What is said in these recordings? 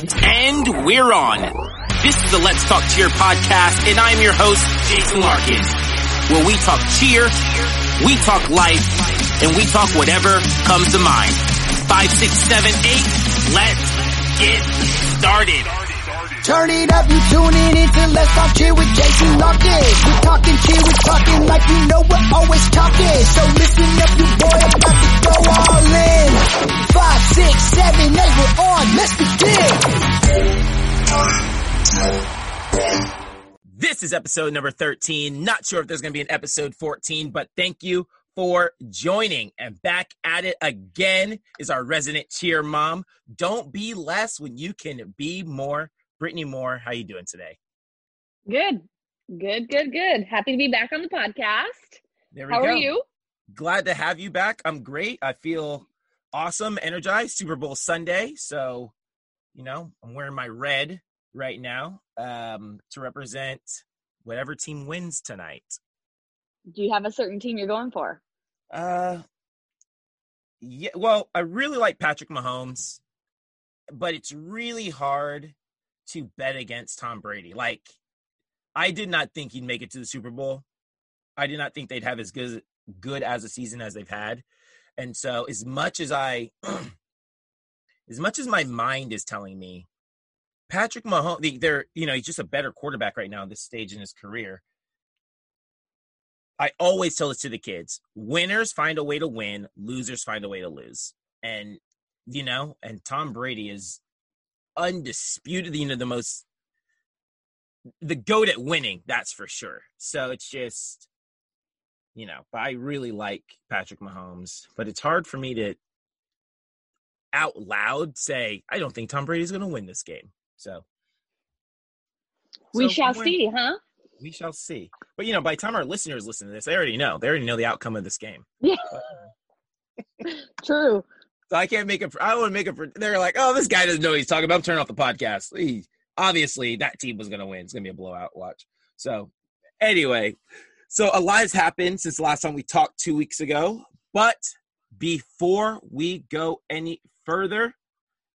And we're on. This is the Let's Talk Cheer podcast, and I'm your host, Jason Larkin. Where we talk cheer, we talk life, and we talk whatever comes to mind. Five, six, seven, eight, let's get started. Turn it up, you tuning into Let's Talk Cheer with Jason Larkin. We're talking cheer, we're talking like you know we're always talking. So listen up, you boy, I'm about to go all in. Five, six, seven, eight, we're on. Let's begin. This is episode number 13. Not sure if there's going to be an episode 14, but thank you for joining. And back at it again is our resident cheer mom. Don't be less when you can be more. Brittany Moore, how you doing today? Good. Good, good, good. Happy to be back on the podcast. There we How go. are you? Glad to have you back. I'm great. I feel awesome, energized. Super Bowl Sunday. So, you know, I'm wearing my red right now um, to represent whatever team wins tonight. Do you have a certain team you're going for? Uh, yeah. Well, I really like Patrick Mahomes, but it's really hard to bet against Tom Brady. Like, I did not think he'd make it to the Super Bowl. I did not think they'd have as good good as a season as they've had. And so, as much as I, as much as my mind is telling me, Patrick Mahomes, they're you know he's just a better quarterback right now at this stage in his career. I always tell this to the kids: winners find a way to win, losers find a way to lose. And you know, and Tom Brady is undisputed, you know, the most the goat at winning, that's for sure. So it's just, you know, I really like Patrick Mahomes, but it's hard for me to out loud say, I don't think Tom Brady's going to win this game. So We so shall see, huh? We shall see. But, you know, by the time our listeners listen to this, they already know. They already know the outcome of this game. Yeah. Uh, True. So I can't make it. I to make it. For, they're like, oh, this guy doesn't know what he's talking about. Turning off the podcast. He, obviously, that team was going to win. It's going to be a blowout. Watch. So, anyway, so a lot has happened since the last time we talked two weeks ago. But before we go any further,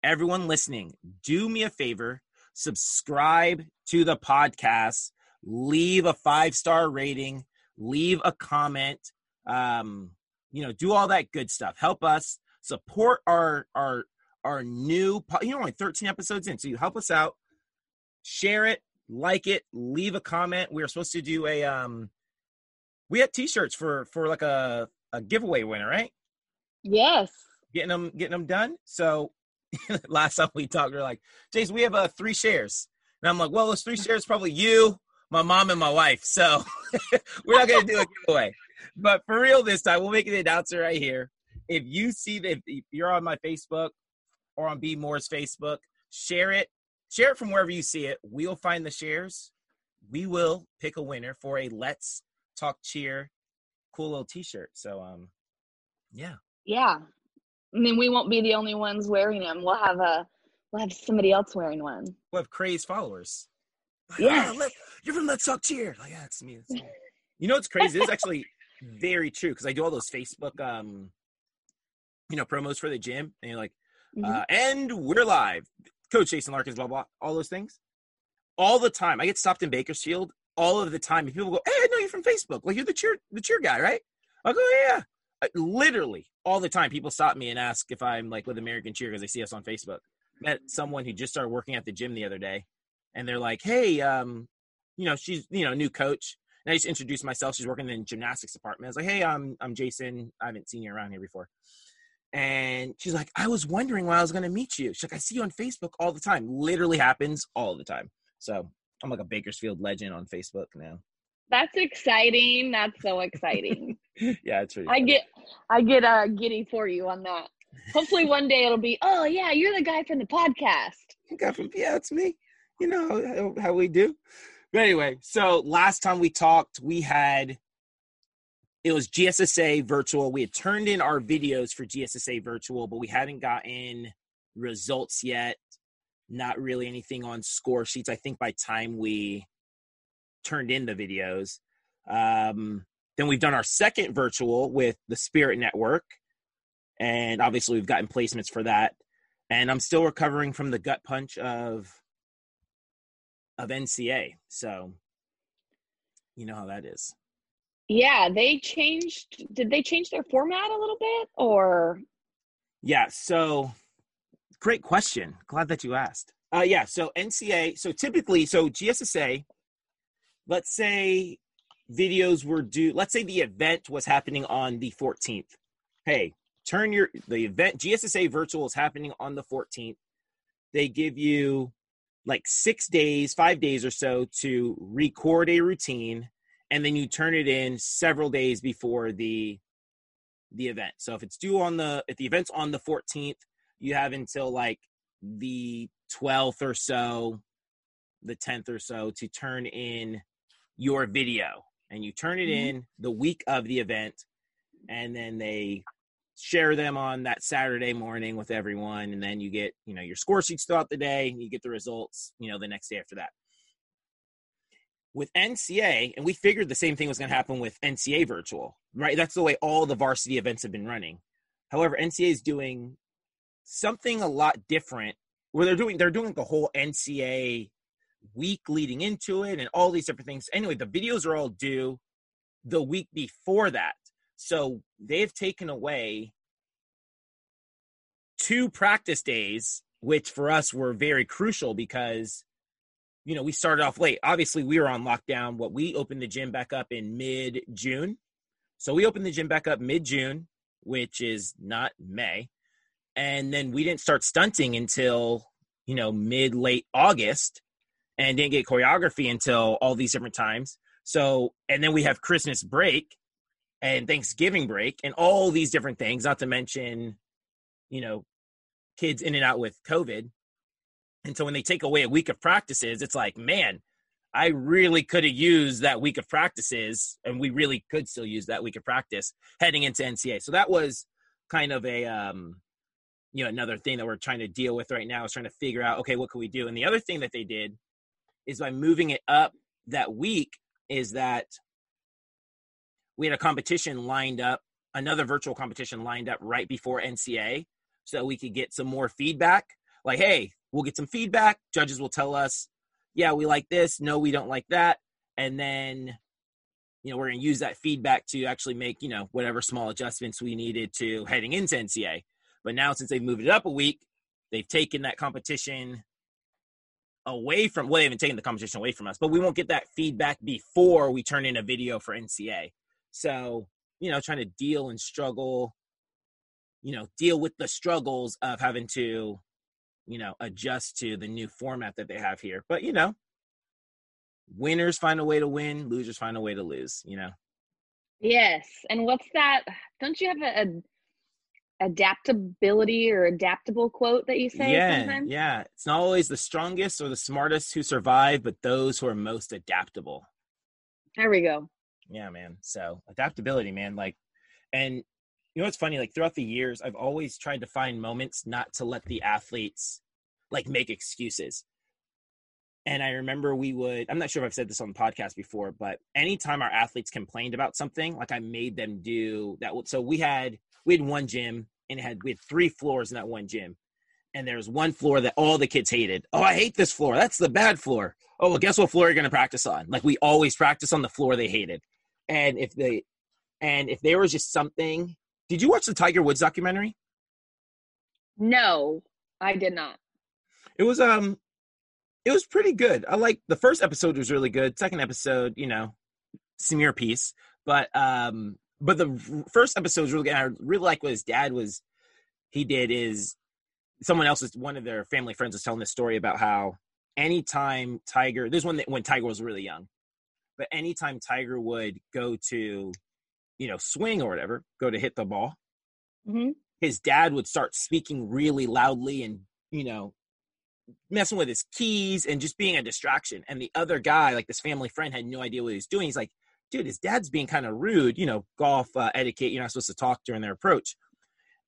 everyone listening, do me a favor, subscribe to the podcast, leave a five star rating, leave a comment. Um, you know, do all that good stuff. Help us support our our our new you know only 13 episodes in so you help us out. Share it like it leave a comment. We are supposed to do a um we had t-shirts for for like a a giveaway winner right? Yes. getting them getting them done. So last time we talked we are like jason we have uh three shares. And i'm like well those three shares probably you my mom and my wife so we're not gonna do a giveaway. But for real this time we'll make an announcer right here if you see that if you're on my Facebook or on B Moore's Facebook, share it. Share it from wherever you see it. We'll find the shares. We will pick a winner for a Let's Talk Cheer cool little t-shirt. So um yeah. Yeah. I mean, we won't be the only ones wearing them. We'll have a we'll have somebody else wearing one. We'll have crazed followers. Like, Yes. "Ah, let- you're from Let's Talk Cheer. Like, yeah, it's me. It's me. You know what's crazy? It's actually very true because I do all those Facebook um you know promos for the gym and you're like Mhm. uh, and we're live. Coach Jason Larkins, blah, blah, all those things. All the time. I get stopped in Bakersfield all of the time. And people go, Hey, I know you're from Facebook. Like you're the cheer the cheer guy, right? I go, Yeah. I, literally all the time people stop me and ask if I'm like with American Cheer because they see us on Facebook. Met someone who just started working at the gym the other day and they're like, Hey, um, you know, she's you know, new coach. And I just introduced myself. She's working in the gymnastics department. I was like, Hey, I'm I'm Jason. I haven't seen you around here before. And she's like, I was wondering why I was going to meet you. She's like, I see you on Facebook all the time. Literally happens all the time. So I'm like a Bakersfield legend on Facebook now. That's exciting. That's so exciting. yeah, it's really. I get I get uh giddy for you on that. Hopefully one day it'll be, oh yeah, you're the guy from the podcast. got from yeah, it's me. You know how, how we do. But anyway, so last time we talked, we had it was GSSA virtual. We had turned in our videos for GSSA virtual, but we hadn't gotten results yet. Not really anything on score sheets. I think by time we turned in the videos. Um, then we've done our second virtual with the Spirit Network, and obviously we've gotten placements for that. and I'm still recovering from the gut punch of of NCA. So you know how that is. Yeah, they changed. Did they change their format a little bit, or Yeah, so great question. Glad that you asked. Uh yeah, so NCA, so typically so GSSA let's say videos were due let's say the event was happening on the 14th. Hey, turn your the event GSSA virtual is happening on the 14th. They give you like 6 days, 5 days or so to record a routine and then you turn it in several days before the the event. So if it's due on the if the event's on the 14th, you have until like the 12th or so, the 10th or so to turn in your video. And you turn it Mhm. in the week of the event and then they share them on that Saturday morning with everyone and then you get, you know, your score sheets throughout the day and you get the results, you know, the next day after that with NCA, and we figured the same thing was going to happen with NCA virtual, right? That's the way all the varsity events have been running. However, NCA is doing something a lot different where they're doing they're doing the whole NCA week leading into it and all these different things. Anyway, the videos are all due the week before that. So they've taken away two practice days, which for us were very crucial because you know, we started off late. Obviously, we were on lockdown. What we opened the gym back up in mid June. So we opened the gym back up mid June, which is not May. And then we didn't start stunting until, you know, mid late August and didn't get choreography until all these different times. So, and then we have Christmas break and Thanksgiving break and all these different things, not to mention, you know, kids in and out with COVID. And so when they take away a week of practices, it's like, man, I really could have used that week of practices, and we really could still use that week of practice heading into NCA. So that was kind of a, um, you know, another thing that we're trying to deal with right now is trying to figure out, okay, what can we do? And the other thing that they did is by moving it up that week is that we had a competition lined up, another virtual competition lined up right before NCA, so we could get some more feedback. Like, hey, we'll get some feedback. Judges will tell us, yeah, we like this. No, we don't like that. And then, you know, we're going to use that feedback to actually make, you know, whatever small adjustments we needed to heading into NCA. But now, since they've moved it up a week, they've taken that competition away from, well, they haven't taken the competition away from us, but we won't get that feedback before we turn in a video for NCA. So, you know, trying to deal and struggle, you know, deal with the struggles of having to, you know, adjust to the new format that they have here. But, you know, winners find a way to win, losers find a way to lose, you know. yes? And what's that? Don't you have a, a adaptability or adaptable quote that you say yeah, sometimes? yeah. It's not always the strongest or the smartest who survive, but those who are most adaptable. There we go. Yeah, man. So adaptability, man. Like, and you know what's funny? Like throughout the years, I've always tried to find moments not to let the athletes like make excuses. And I remember we would, I'm not sure if I've said this on the podcast before, but anytime our athletes complained about something, like I made them do that. So we had, we had one gym and it had, we had three floors in that one gym. And there was one floor that all the kids hated. Oh, I hate this floor. That's the bad floor. Oh, well, guess what floor you're going to practice on? Like we always practice on the floor they hated. And if they, and if there was just something, did you watch the Tiger Woods documentary? No, I did not. It was um it was pretty good. I like the first episode was really good. Second episode, you know, smear piece. But um but the first episode was really good. I really like what his dad was he did is someone else was one of their family friends was telling this story about how anytime Tiger this one that when Tiger was really young, but anytime Tiger would go to, you know, swing or whatever, go to hit the ball, hmm his dad would start speaking really loudly and you know messing with his keys and just being a distraction. And the other guy like this family friend had no idea what he was doing. He's like dude his dad's being kind of rude you know golf uh, etiquette you're not supposed to talk during their approach.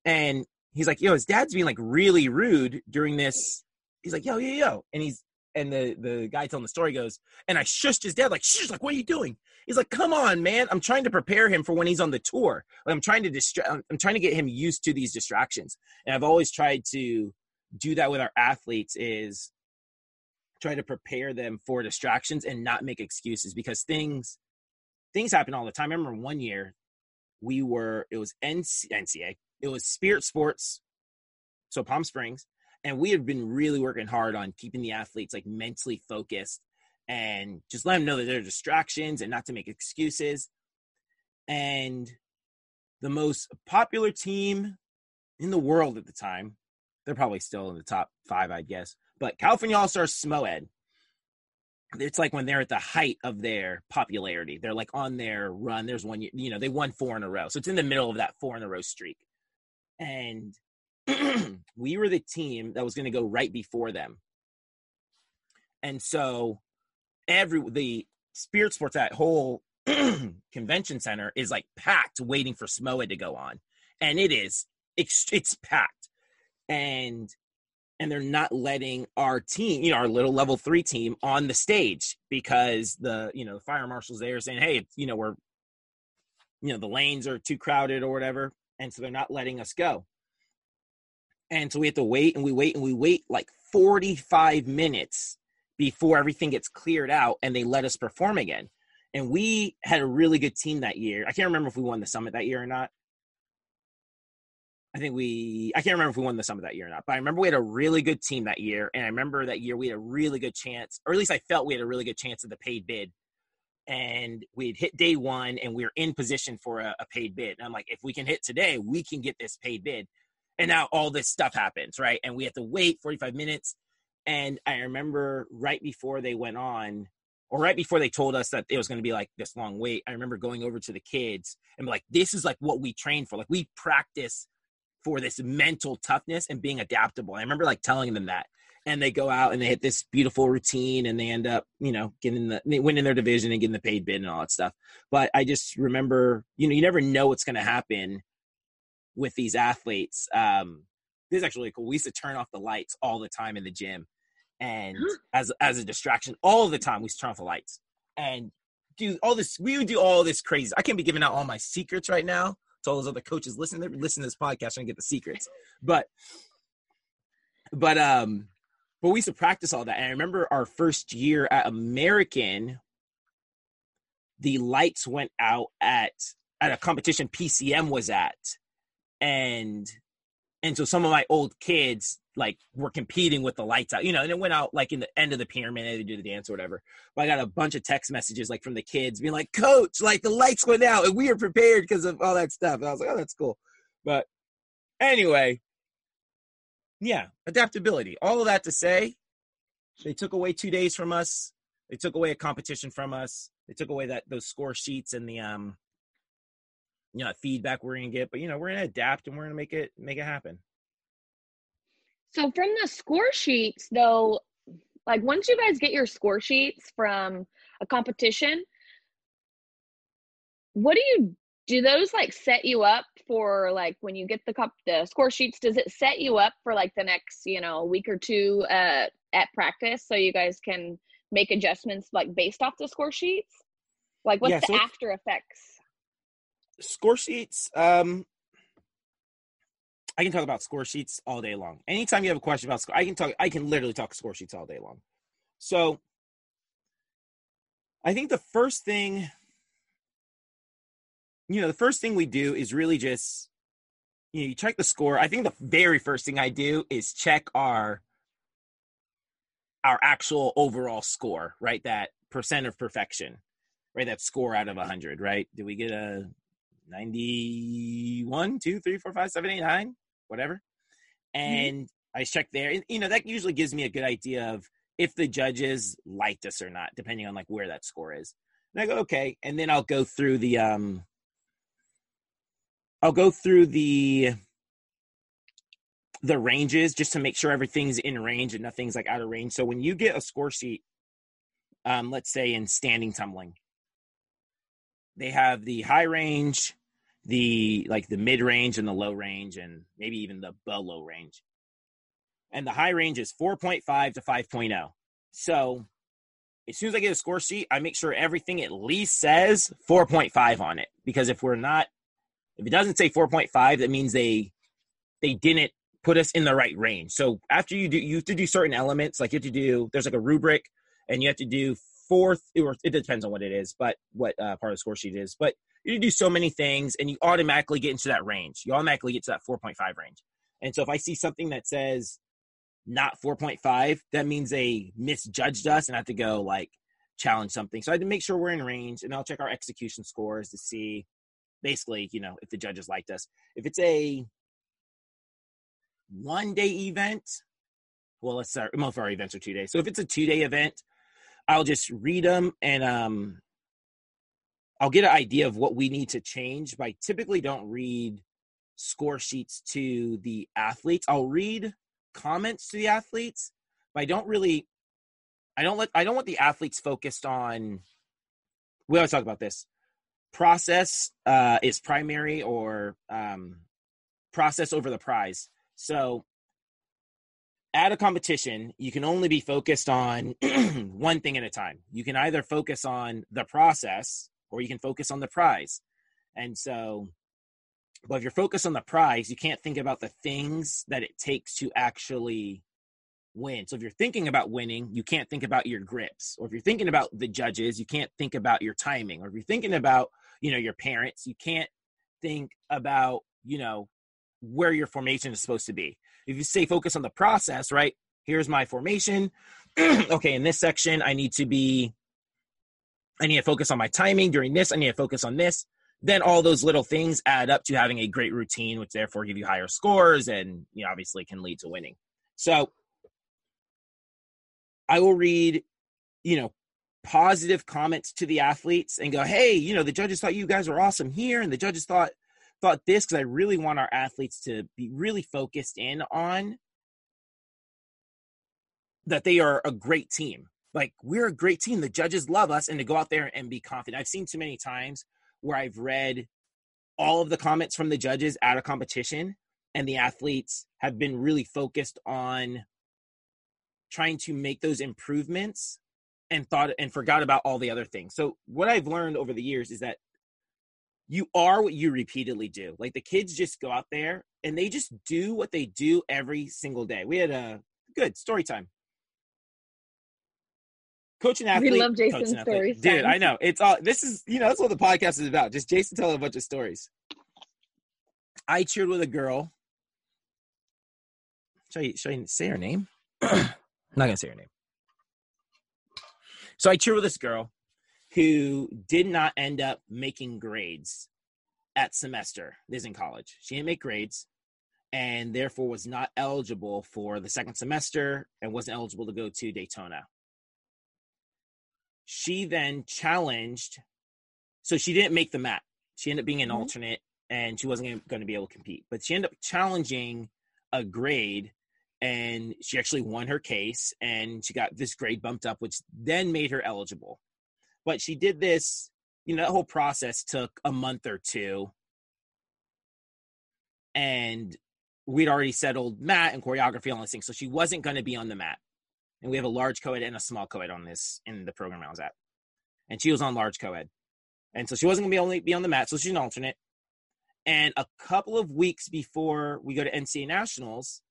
And he's like yo his dad's being like really rude during this. He's like yo yo yo. And he's and the the guy telling the story goes and i shushed his dad like shush like what are you doing he's like come on man. I'm trying to prepare him for when he's on the tour. Like, i'm trying to distract i'm trying to get him used to these distractions. And i've always tried to do that with our athletes is try to prepare them for distractions and not make excuses because things things happen all the time. I remember one year we were it was NC, NCA, it was Spirit Sports, so Palm Springs, and we have been really working hard on keeping the athletes like mentally focused and just let them know that there are distractions and not to make excuses. And the most popular team in the world at the time, they're probably still in the top five, I guess. But California All Stars SMOED, it's like when they're at the height of their popularity. They're like on their run. There's one, you know, they won four in a row. So it's in the middle of that four in a row streak. And we were the team that was going to go right before them. And so every, the Spirit Sports, that whole convention center is like packed waiting for SMOED to go on. And it is, it's, it's packed. And and they're not letting our team, you know, our little level three team on the stage because the, you know, the fire marshals there saying, hey, you know, we're, you know, the lanes are too crowded or whatever. And so they're not letting us go. And so we have to wait and we wait and we wait like 45 minutes before everything gets cleared out and they let us perform again. And we had a really good team that year. I can't remember if we won the summit that year or not. I think we I can't remember if we won the summit that year or not, but I remember we had a really good team that year, and I remember that year we had a really good chance, or at least I felt we had a really good chance of the paid bid. And we'd hit day one, and we were in position for a, a paid bid. And I'm like, if we can hit today, we can get this paid bid. And now all this stuff happens, right? And we have to wait 45 minutes. And I remember right before they went on, or right before they told us that it was going to be like this long wait, I remember going over to the kids and like, this is like what we train for. Like we practice for this mental toughness and being adaptable. I remember like telling them that. And they go out and they hit this beautiful routine and they end up, you know, getting the they winning their division and getting the paid bid and all that stuff. But I just remember, you know, you never know what's gonna happen with these athletes. Um, this is actually cool. We used to turn off the lights all the time in the gym and as as a distraction all the time we turn off the lights and do all this we would do all this crazy i can't be giving out all my secrets right now to all those other coaches listen to listen to this podcast and get the secrets. But but um but we used to practice all that. And I remember our first year at American, the lights went out at at a competition PCM was at. And and so some of my old kids like were competing with the lights out, you know, and it went out like in the end of the pyramid, they do the dance or whatever. But I got a bunch of text messages like from the kids being like, Coach, like the lights went out and we are prepared because of all that stuff. And I was like, Oh, that's cool. But anyway, yeah, adaptability. All of that to say, they took away two days from us. They took away a competition from us. They took away that those score sheets and the um you know feedback we're gonna get. But you know, we're gonna adapt and we're gonna make it make it happen. So from the score sheets though, like once you guys get your score sheets from a competition, what do you do those like set you up for like when you get the cup the score sheets does it set you up for like the next you know week or two uh at practice so you guys can make adjustments like based off the score sheets? Like what's Yeah, the so it's- after effects? Score sheets um i can talk about score sheets all day long. Anytime you have a question about score i can talk i can literally talk score sheets all day long. So i think the first thing you know the first thing we do is really just you know you check the score. I think the very first thing i do is check our our actual overall score right? That percent of perfection right? That score out of 100 right? Did we get a 91 2 3 4 5 7 8 9 whatever. And i check there and you know that usually gives me a good idea of if the judges liked us or not depending on like where that score is. And i go okay. And then i'll go through the um i'll go through the the ranges just to make sure everything's in range and nothing's like out of range. So when you get a score sheet um let's say in standing tumbling they have the high range, the like the mid range and the low range, and maybe even the below range. And the high range is 4.5 to 5.0. So as soon as I get a score sheet, I make sure everything at least says 4.5 on it. Because if we're not, if it doesn't say 4.5, that means they they didn't put us in the right range. So after you do, you have to do certain elements. Like you have to do, there's like a rubric, and you have to do fourth, or it depends on what it is, but what uh, part of the score sheet is. But you do so many things, and you automatically get into that range. You automatically get to that 4.5 range. And so if I see something that says not 4.5, that means they misjudged us, and I have to go like challenge something. So I had to make sure we're in range, and I'll check our execution scores to see basically, you know, if the judges liked us. If it's a one day event, well, let's start. Most of our events are two days. So if it's a two day event, I'll just read them and um, I'll get an idea of what we need to change. But I typically don't read score sheets to the athletes. I'll read comments to the athletes, but I don't really. I don't let. I don't want the athletes focused on. We always talk about this. Process uh, is primary, or um, process over the prize. So at a competition, you can only be focused on one thing at a time. You can either focus on the process or you can focus on the prize. And so, but if you're focused on the prize, you can't think about the things that it takes to actually win. So if you're thinking about winning, you can't think about your grips. Or if you're thinking about the judges, you can't think about your timing. Or if you're thinking about, you know, your parents, you can't think about, you know, where your formation is supposed to be. If you stay focused on the process, right? Here's my formation. okay, in this section, I need to be, I need to focus on my timing. During this, I need to focus on this. Then all those little things add up to having a great routine, which therefore give you higher scores and you know, obviously can lead to winning. So I will read, you know, positive comments to the athletes and go, hey, you know, the judges thought you guys were awesome here, and the judges thought thought this because I really want our athletes to be really focused in on that they are a great team. Like we're a great team. The judges love us, and to go out there and be confident. I've seen too many times where I've read all of the comments from the judges at a competition, and the athletes have been really focused on trying to make those improvements and thought and forgot about all the other things. So what I've learned over the years is that you are what you repeatedly do. Like the kids just go out there and they just do what they do every single day. We had a good story time. Coach and athlete. We love Jason's stories. Dude, I know. It's all this is, you know, that's what the podcast is about. Just Jason telling a bunch of stories. I cheered with a girl. Should I, should I say her name? I'm not gonna say her name. So I cheered with this girl who did not end up making grades at semester. This in college. She didn't make grades and therefore was not eligible for the second semester and wasn't eligible to go to Daytona. She then challenged, so she didn't make the mat. She ended up being an mm-hmm. alternate and she wasn't going to be able to compete. But she ended up challenging a grade and she actually won her case and she got this grade bumped up, which then made her eligible. But she did this, you know, that whole process took a month or two. And we'd already settled mat and choreography on this thing. So she wasn't going to be on the mat. And we have a large co-ed and a small co-ed on this in the program I was at. And she was on large co-ed. And so she wasn't going to be only be on the mat. So she's an alternate. And a couple of weeks before we go to NCAA nationals,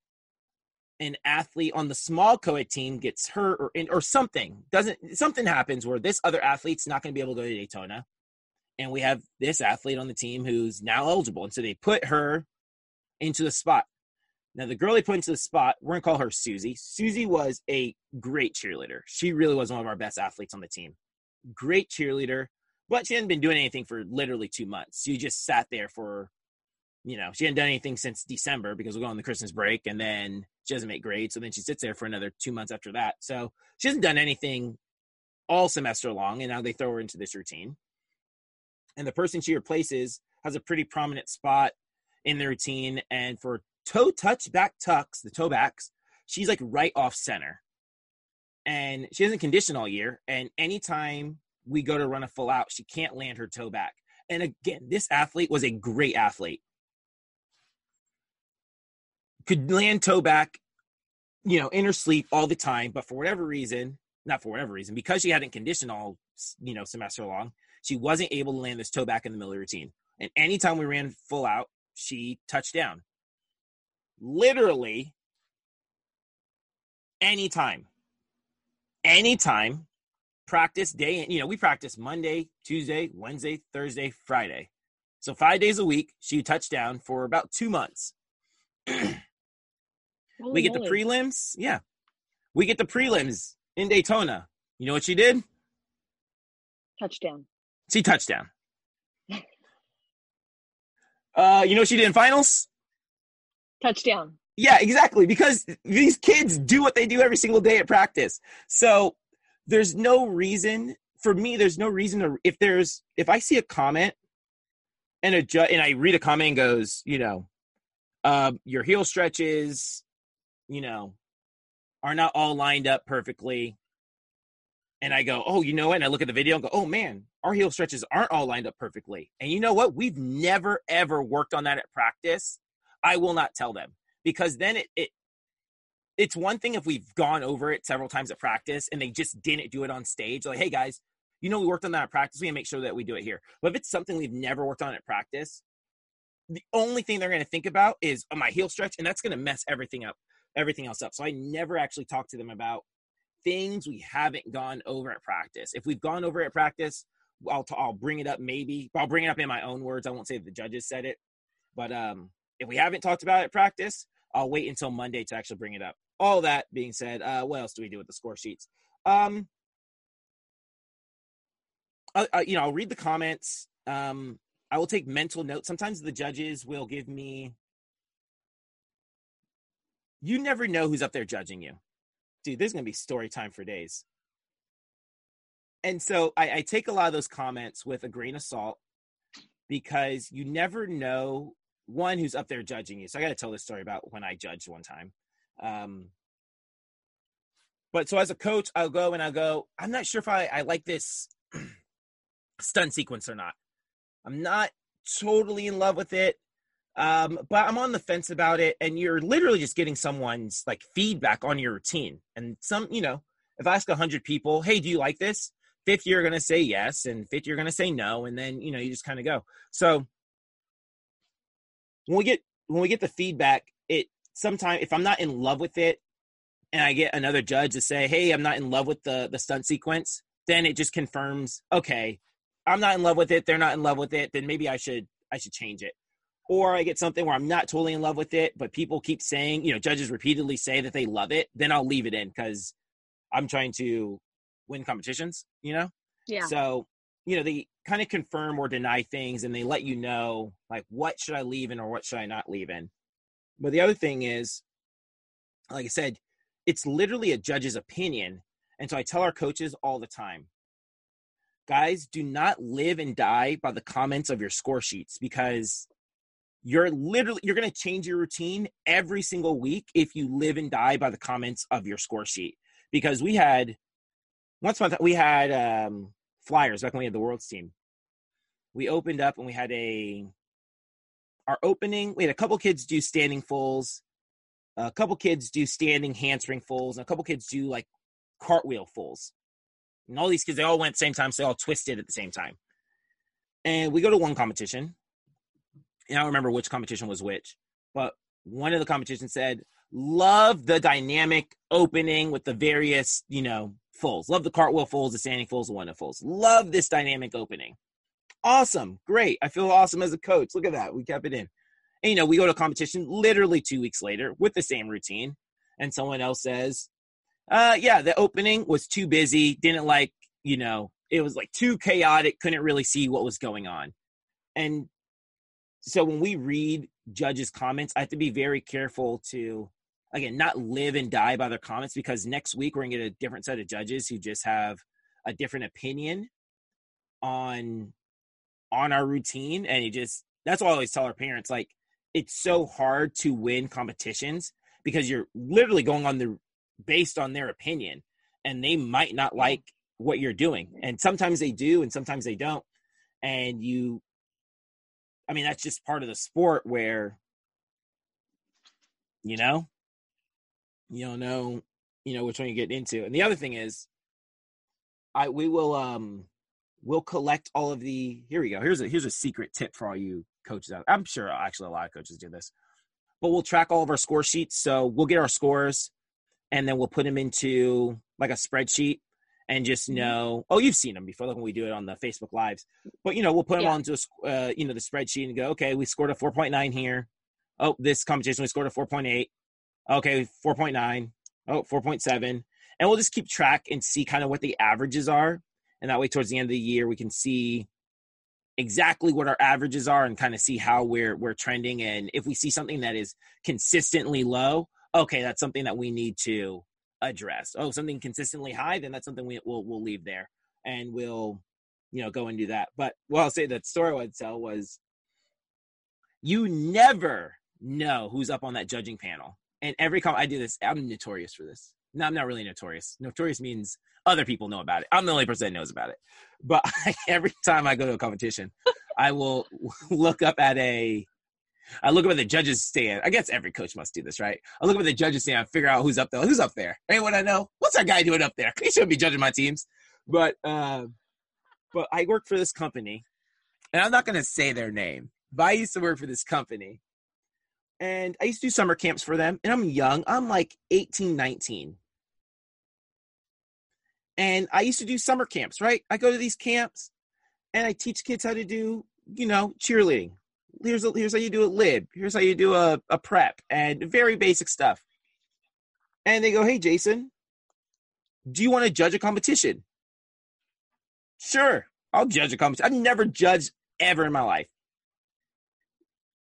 an athlete on the small co-ed team gets hurt or or something doesn't something happens where this other athlete's not going to be able to go to Daytona, and we have this athlete on the team who's now eligible, and so they put her into the spot. Now the girl they put into the spot, we're gonna call her Susie. Susie was a great cheerleader. She really was one of our best athletes on the team. Great cheerleader, but she hadn't been doing anything for literally two months. She just sat there for you know, she hadn't done anything since December because we're going on the Christmas break, and then she doesn't make grades. So then she sits there for another two months after that. So she hasn't done anything all semester long, and now they throw her into this routine. And the person she replaces has a pretty prominent spot in the routine. And for toe touch back tucks, the toe backs, she's like right off center. And she hasn't conditioned all year. And anytime we go to run a full out, she can't land her toe back. And again, this athlete was a great athlete could land toe back, you know, in her sleep all the time, but for whatever reason, not for whatever reason, because she hadn't conditioned all, you know, semester long, she wasn't able to land this toe back in the middle of the routine. And anytime we ran full out, she touched down. Literally anytime. Anytime. Practice day, and you know, we practice Monday, Tuesday, Wednesday, Thursday, Friday. So five days a week, she touched down for about two months. we get the prelims. Yeah. We get the prelims in Daytona. You know what she did? touchdown. She touchdown. uh, you know what she did in finals? Touchdown. Yeah, exactly. Because these kids do what they do every single day at practice. So there's no reason for me. There's no reason to if there's if I see a comment and a ju- and I read a comment and goes, you know, uh, your heel stretches, you know, are not all lined up perfectly. And I go, oh, you know what? And I look at the video and go, oh man, our heel stretches aren't all lined up perfectly. And you know what? We've never ever worked on that at practice. I will not tell them because then it, it it's one thing if we've gone over it several times at practice and they just didn't do it on stage. Like, hey guys, you know we worked on that at practice. We make sure that we do it here. But if it's something we've never worked on at practice, the only thing they're gonna think about is oh, my heel stretch, and that's gonna mess everything up, everything else up. So I never actually talk to them about things we haven't gone over at practice. If we've gone over at practice, I'll t- I'll bring it up maybe. I'll bring it up in my own words. I won't say the judges said it, but um, if we haven't talked about it practice, I'll wait until Monday to actually bring it up. All that being said, uh, what else do we do with the score sheets? Um, I, I, you know, I'll read the comments. Um, I will take mental notes. Sometimes the judges will give me. You never know who's up there judging you, dude. There's gonna be story time for days. And so I, I take a lot of those comments with a grain of salt because you never know one who's up there judging you. So I got to tell this story about when I judged one time. Um, but so as a coach, I'll go and I'll go, I'm not sure if I, I like this stunt sequence or not. I'm not totally in love with it. Um, but I'm on the fence about it. And you're literally just getting someone's like feedback on your routine. And some, you know, if I ask hundred people, Hey, do you like this? 50 you're going to say yes. And 50 you're going to say no. And then, you know, you just kind of go. So when we get, when we get the feedback, it sometimes if I'm not in love with it and I get another judge to say, Hey, I'm not in love with the, the stunt sequence, then it just confirms, okay, I'm not in love with it. They're not in love with it. Then maybe I should I should change it. Or I get something where I'm not totally in love with it, but people keep saying, you know, judges repeatedly say that they love it. Then I'll leave it in because I'm trying to win competitions. You know. Yeah. So you know they kind of confirm or deny things, and they let you know like what should I leave in or what should I not leave in. But the other thing is, like I said, it's literally a judge's opinion, and so I tell our coaches all the time guys do not live and die by the comments of your score sheets because you're literally you're going to change your routine every single week if you live and die by the comments of your score sheet because we had once we had um flyers back when we had the world's team we opened up and we had a our opening we had a couple kids do standing fulls a couple kids do standing handspring fulls and a couple kids do like cartwheel fulls and all these kids, they all went same time, so they all twisted at the same time. And we go to one competition. And I don't remember which competition was which, but one of the competitions said, Love the dynamic opening with the various, you know, fulls. Love the cartwheel fulls, the standing fulls, the one fulls. Love this dynamic opening. Awesome. Great. I feel awesome as a coach. Look at that. We kept it in. And, you know, we go to competition literally two weeks later with the same routine. And someone else says, uh, yeah, the opening was too busy. Didn't like, you know, it was like too chaotic. Couldn't really see what was going on. And so when we read judges' comments, I have to be very careful to, again, not live and die by their comments because next week we're gonna get a different set of judges who just have a different opinion on on our routine, and you just that's why I always tell our parents like it's so hard to win competitions because you're literally going on the based on their opinion and they might not like what you're doing. And sometimes they do and sometimes they don't. And you i mean that's just part of the sport where you know you don't know you know which one you get into and the other thing is i we will um we'll collect all of the here we go here's a here's a secret tip for all you coaches out i'm sure actually a lot of coaches do this but we'll track all of our score sheets. So we'll get our scores, and then we'll put them into like a spreadsheet, and just Mhm. know. Oh, you've seen them before, like when we do it on the Facebook lives. But you know, we'll put them Yeah. onto a, uh, you know the spreadsheet and go, okay, we scored a four point nine here. Oh, this competition we scored a four point eight. Okay, four point nine. Oh, 4.7. And we'll just keep track and see kind of what the averages are. And that way, towards the end of the year, we can see exactly what our averages are and kind of see how we're we're trending. And if we see something that is consistently low, okay, that's something that we need to address. Oh, something consistently high, then that's something we, we'll we'll leave there and we'll you know go and do that. But what I'll say that story I'd tell was you never know who's up on that judging panel. And every com I do this, I'm notorious for this. No, I'm not really notorious. Notorious means other people know about it. I'm the only person that knows about it. But every time I go to a competition, I will look up at a I look up at the judges stand. I guess every coach must do this, right? I look up at the judges stand I figure out who's up there. Who's up there? Anyone I know? What's that guy doing up there? He shouldn't be judging my teams. But uh, but I work for this company, and I'm not gonna say their name, but I used to work for this company. And I used to do summer camps for them. And I'm young. I'm like 18, 19. And I used to do summer camps, right? I go to these camps and I teach kids how to do, you know, cheerleading. Here's a, here's how you do a lib. Here's how you do a, a prep and very basic stuff. And they go, hey, Jason, do you want to judge a competition? Sure, I'll judge a competition. I've never judged ever in my life.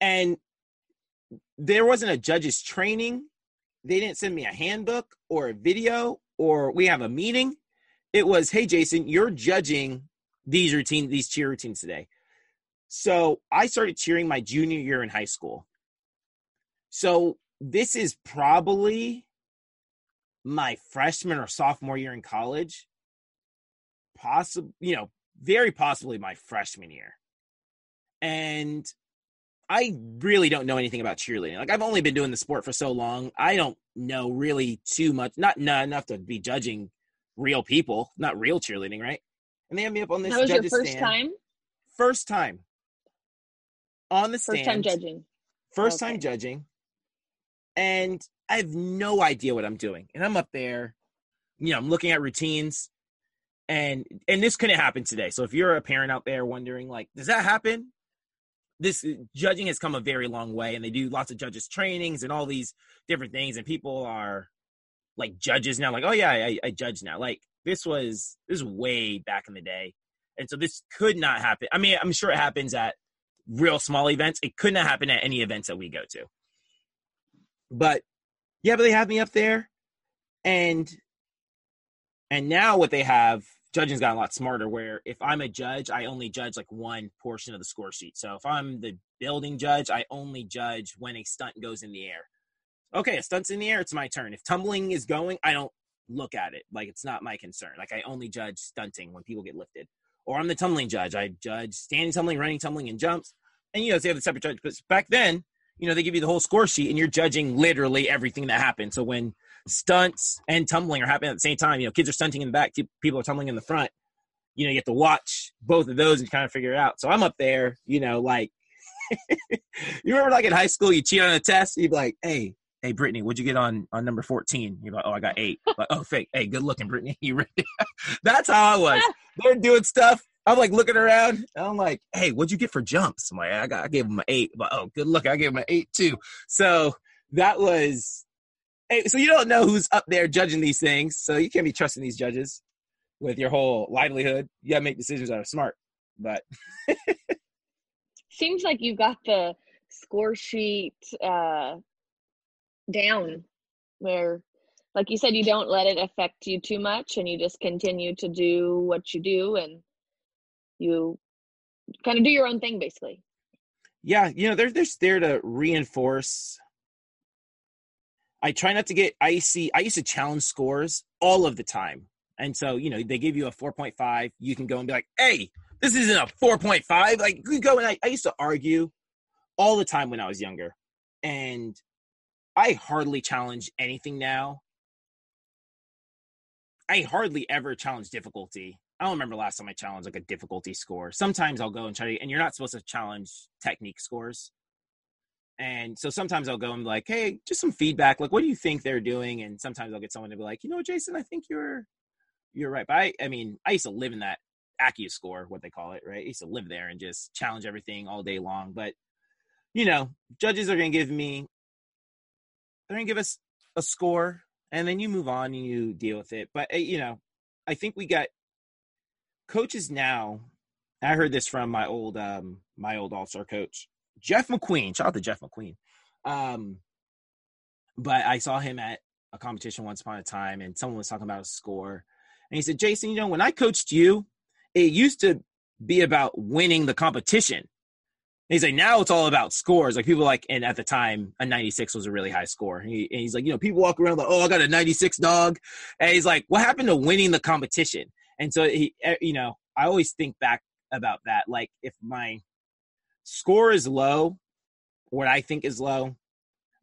And there wasn't a judge's training. They didn't send me a handbook or a video or we have a meeting. It was, hey, Jason, you're judging these routine, these cheer routines today. So I started cheering my junior year in high school. So this is probably my freshman or sophomore year in college. Possible, you know, very possibly my freshman year. And I really don't know anything about cheerleading. Like I've only been doing the sport for so long. I don't know really too much, not, not enough to be judging real people, not real cheerleading, right? And they have me up on this That was your first stand. time. First time on the stand. First time judging. First time judging. And I have no idea what I'm doing. And I'm up there, you know, I'm looking at routines. And and this couldn't happen today. So if you're a parent out there wondering, like, does that happen? This uh, judging has come a very long way, and they do lots of judges trainings and all these different things, and people are like judges now, like, oh yeah, I, I judge now. Like this was this was way back in the day, and so this could not happen. I mean, I'm sure it happens at real small events. It could not happen at any events that we go to. But yeah, but they have me up there, and and now what they have, judging's gotten a lot smarter. Where if I'm a judge, I only judge like one portion of the score sheet. So if I'm the building judge, I only judge when a stunt goes in the air. Okay, a stunt's in the air, it's my turn. If tumbling is going, I don't look at it. Like it's not my concern. Like I only judge stunting when people get lifted. Or I'm the tumbling judge. I judge standing tumbling, running tumbling, and jumps. And you know, they have the separate judge. But back then, you know, they give you the whole score sheet and you're judging literally everything that happened. So when stunts and tumbling are happening at the same time, you know, kids are stunting in the back, people are tumbling in the front. You know, you have to watch both of those and kind of figure it out. So I'm up there, you know, like you remember like in high school, you cheat on a test, you'd be like, hey, hey, Brittany, what'd you get on on number 14? You're like, oh, I got eight. Like, oh, fake. Hey, good looking, Brittany. You ready? That's how I was. They're doing stuff. I'm like looking around. And I'm like, hey, what'd you get for jumps? I'm like, I got, I gave him an eight. But oh, good look, I gave him an eight too. So that was. Hey, so you don't know who's up there judging these things, so you can't be trusting these judges with your whole livelihood. You gotta make decisions that are smart. But Seems like you got the score sheet uh, down, where, like you said, you don't let it affect you too much, and you just continue to do what you do, and you kind of do your own thing, basically. yeah, you know, they're they're just there to reinforce. I try not to get icy. I used to challenge scores all of the time. And so, you know, they give you a 4.5. You can go and be like, hey, this isn't a 4.5. Like, you go and I, I used to argue all the time when I was younger. And I hardly challenge anything now. I hardly ever challenge difficulty. I don't remember last time I challenged like a difficulty score. Sometimes I'll go and try to, and you're not supposed to challenge technique scores. And so sometimes I'll go and be like, hey, just some feedback. Like, what do you think they're doing? And sometimes I'll get someone to be like, you know, Jason, I think you're you're right. But I, I mean, I used to live in that Accu score, what they call it, right? I used to live there and just challenge everything all day long. But you know, judges are gonna give me they're gonna give us a score and then you move on and you deal with it. But eh, you know, I think we got coaches now. I heard this from my old um my old All Star coach Jeff McQueen. Shout out to Jeff McQueen. Um, but I saw him at a competition once upon a time, and someone was talking about a score, and he said, "Jason, you know, when I coached you, it used to be about winning the competition." And he's like, now it's all about scores. Like people like, and at the time, a 96 was a really high score. And, he, and he's like, you know, people walk around like, oh, I got a 96 dog. And he's like, what happened to winning the competition? And so he, eh, you know, I always think back about that. Like if my score is low, what I think is low,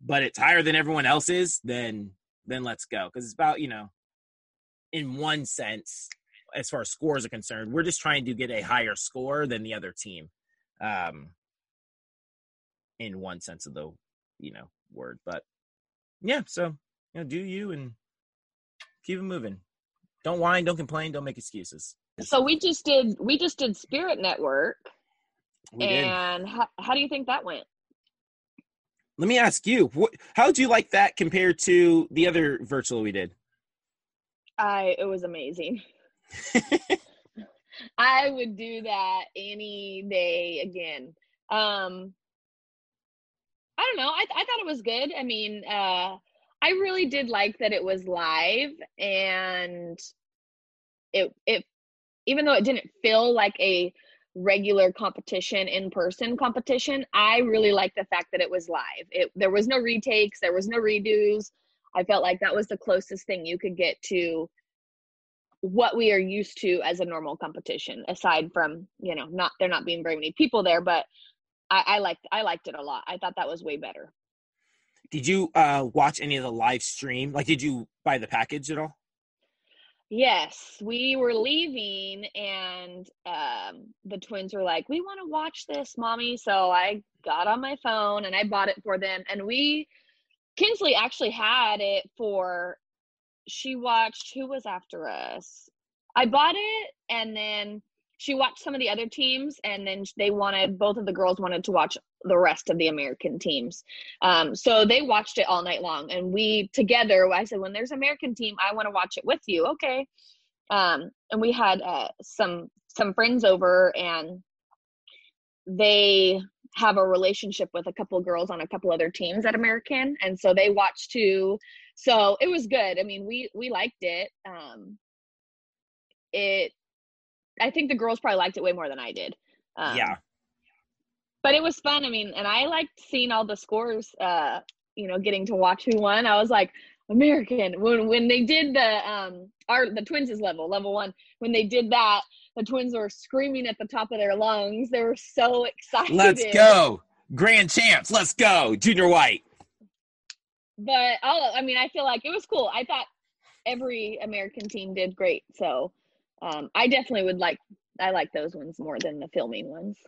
but it's higher than everyone else's, then then let's go. Because it's about, you know, in one sense, as far as scores are concerned, we're just trying to get a higher score than the other team. Um, in one sense of the you know word but yeah so you know do you and keep it moving don't whine don't complain don't make excuses So we just did we just did Spirit Network, we and how, how do you think that went? let me ask you what how would you like that compared to the other virtual we did I it was amazing. I would do that any day again. Um I don't know. I I thought it was good. I mean, uh I really did like that it was live and it it even though it didn't feel like a regular competition in person competition, I really liked the fact that it was live. It there was no retakes, there was no redos. I felt like that was the closest thing you could get to what we are used to as a normal competition aside from you know not there not being very many people there but i, I liked i liked it a lot i thought that was way better did you uh watch any of the live stream like did you buy the package at all yes we were leaving and um the twins were like we want to watch this mommy. So i got on my phone and i bought it for them and we kinsley actually had it for she watched who was after us? I bought it and then she watched some of the other teams and then they wanted both of the girls wanted to watch the rest of the american teams. Um, so they watched it all night long and we together i said when there's american team i want to watch it with you. Okay. Um, and we had uh, some some friends over and they have a relationship with a couple girls on a couple other teams at american and so they watched too. So it was good. I mean we we liked it. Um it i think the girls probably liked it way more than i did. Um, yeah but it was fun i mean and i liked seeing all the scores uh you know getting to watch who won i was like american when when they did the um our the twins is level level one when they did that the twins were screaming at the top of their lungs they were so excited let's go grand champs let's go junior white but all I mean, I feel like it was cool. I thought every American team did great. So um, I definitely would like I like those ones more than the filming ones.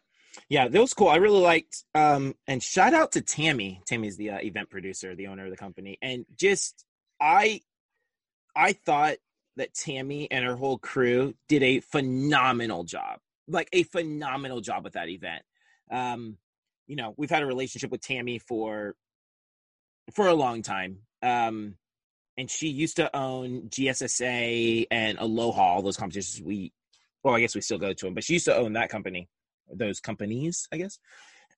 Yeah that was cool. I really liked um and shout out to tammy. Tammy's the uh, event producer the owner of the company. And just i i thought that tammy and her whole crew did a phenomenal job like a phenomenal job with that event. Um you know we've had a relationship with tammy for for a long time. Um and she used to own gssa and aloha all those competitions. We well i guess we still go to them but she used to own that company those companies, I guess.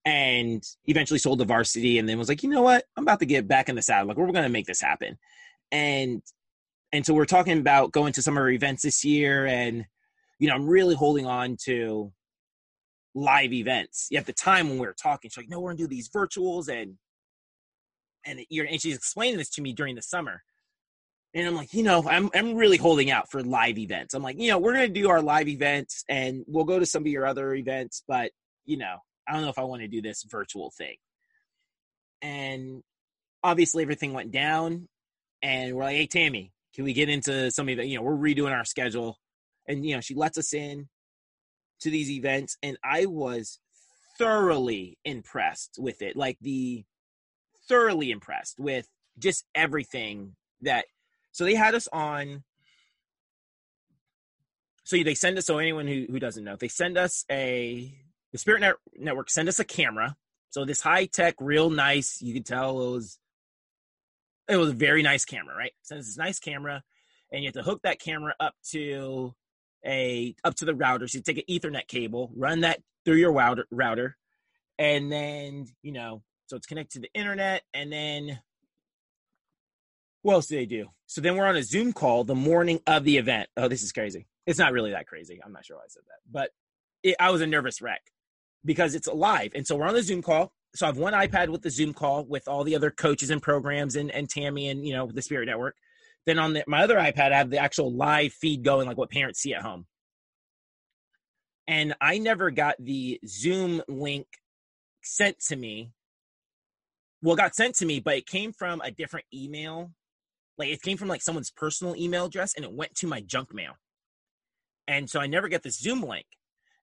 And eventually sold the varsity and then was like, you know what? I'm about to get back in the saddle. Like, we're gonna make this happen. And and so we're talking about going to our events this year, and you know, I'm really holding on to live events. At the time when we were talking, she's like, no, we're gonna do these virtuals and and you're and she's explaining this to me during the summer. And I'm like, you know, I'm I'm really holding out for live events. I'm like, you know, we're gonna do our live events and we'll go to some of your other events, but you know, I don't know if I want to do this virtual thing. And obviously everything went down and we're like, hey Tammy, can we get into some of you know, we're redoing our schedule. And you know, she lets us in to these events and I was thoroughly impressed with it. Like the thoroughly impressed with just everything that. So they had us on. So they send us. So anyone who who doesn't know, they send us a the Spirit Net, Network send us a camera. So this high tech, real nice. You could tell it was it was a very nice camera, right? Send us this nice camera, and you have to hook that camera up to a up to the router. So you take an Ethernet cable, run that through your router router, and then you know, so it's connected to the internet, and then what else do they do? So then we're on a Zoom call the morning of the event. Oh, this is crazy. It's not really that crazy. I'm not sure why I said that, but it, I was a nervous wreck because it's live, and so we're on the Zoom call. So I have one iPad with the Zoom call with all the other coaches and programs and and Tammy and you know the Spirit Network. Then on the, my other iPad, I have the actual live feed going, like what parents see at home. And I never got the Zoom link sent to me. Well, got sent to me, but it came from a different email. Like it came from like someone's personal email address and it went to my junk mail. And so I never get the Zoom link.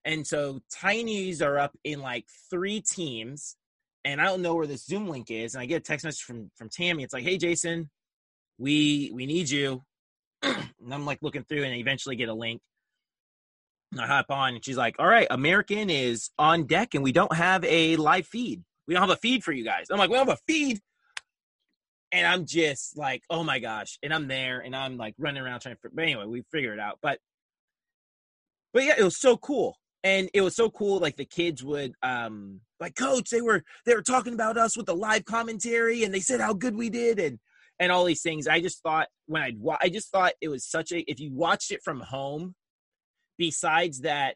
And so tinies are up in like three teams and I don't know where this Zoom link is. And I get a text message from from Tammy. It's like, hey Jason, we we need you. and I'm like looking through and I eventually get a link. And I hop on and she's like, All right, American is on deck and we don't have a live feed. We don't have a feed for you guys. I'm like, We don't have a feed. And I'm just like, oh my gosh. And I'm there and I'm like running around trying to but anyway, we figure it out. But but yeah, it was so cool. And it was so cool, like the kids would um like coach, they were they were talking about us with the live commentary and they said how good we did and and all these things. I just thought when I'd I just thought it was such a if you watched it from home, besides that,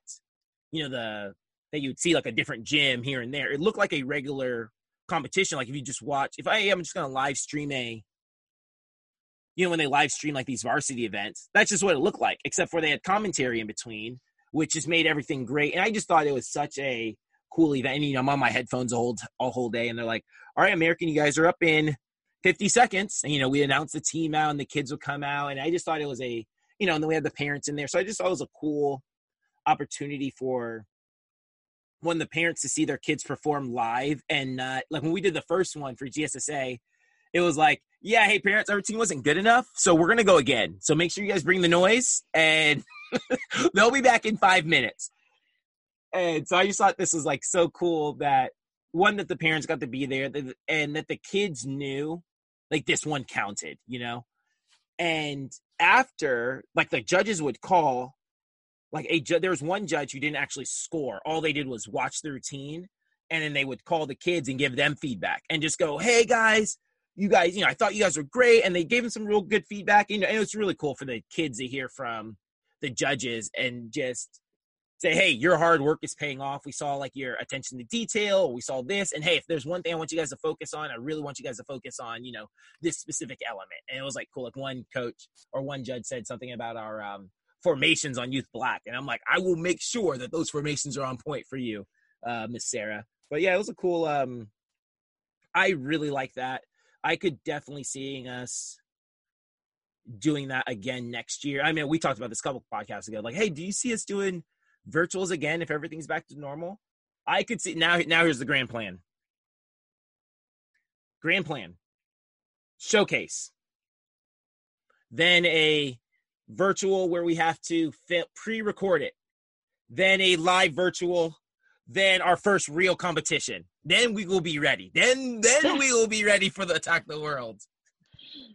you know the that you'd see like a different gym here and there, it looked like a regular competition. Like if you just watch, if I am just gonna live stream a, you know, when they live stream like these varsity events, that's just what it looked like. Except for they had commentary in between, which just made everything great. And I just thought it was such a cool event. And, you know, I'm on my headphones a whole a whole day, and they're like, "All right, American, you guys are up in 50 seconds. And, you know, we announced the team out and the kids would come out. And I just thought it was a, you know, and then we had the parents in there. So I just thought it was a cool opportunity for one the parents to see their kids perform live. And uh, like when we did the first one for GSSA, it was like, yeah, hey parents, our team wasn't good enough, so we're gonna go again. So make sure you guys bring the noise, and they'll be back in five minutes. And so I just thought this was like so cool that one that the parents got to be there, and that the kids knew like this one counted, you know? And after, like the judges would call, like a ju- there was one judge who didn't actually score. All they did was watch the routine, and then they would call the kids and give them feedback and just go, "Hey guys, you guys, you know, I thought you guys were great," and they gave them some real good feedback. And it was really cool for the kids to hear from the judges and just say, hey, your hard work is paying off. We saw like your attention to detail. We saw this. And hey, if there's one thing I want you guys to focus on, I really want you guys to focus on, you know, this specific element. And it was like cool. Like one coach or one judge said something about our um, formations on Youth Black. And I'm like, I will make sure that those formations are on point for you, uh, Miss Sarah. But yeah, it was a cool um I really like that. I could definitely seeing us doing that again next year. I mean, we talked about this couple podcasts ago. Like, hey, do you see us doing virtuals again if everything's back to normal. I could see now. Now here's the grand plan. Grand plan. Showcase. Then a virtual where we have to pre-record it. Then a live virtual. Then our first real competition. Then we will be ready. Then then we will be ready for the attack the world.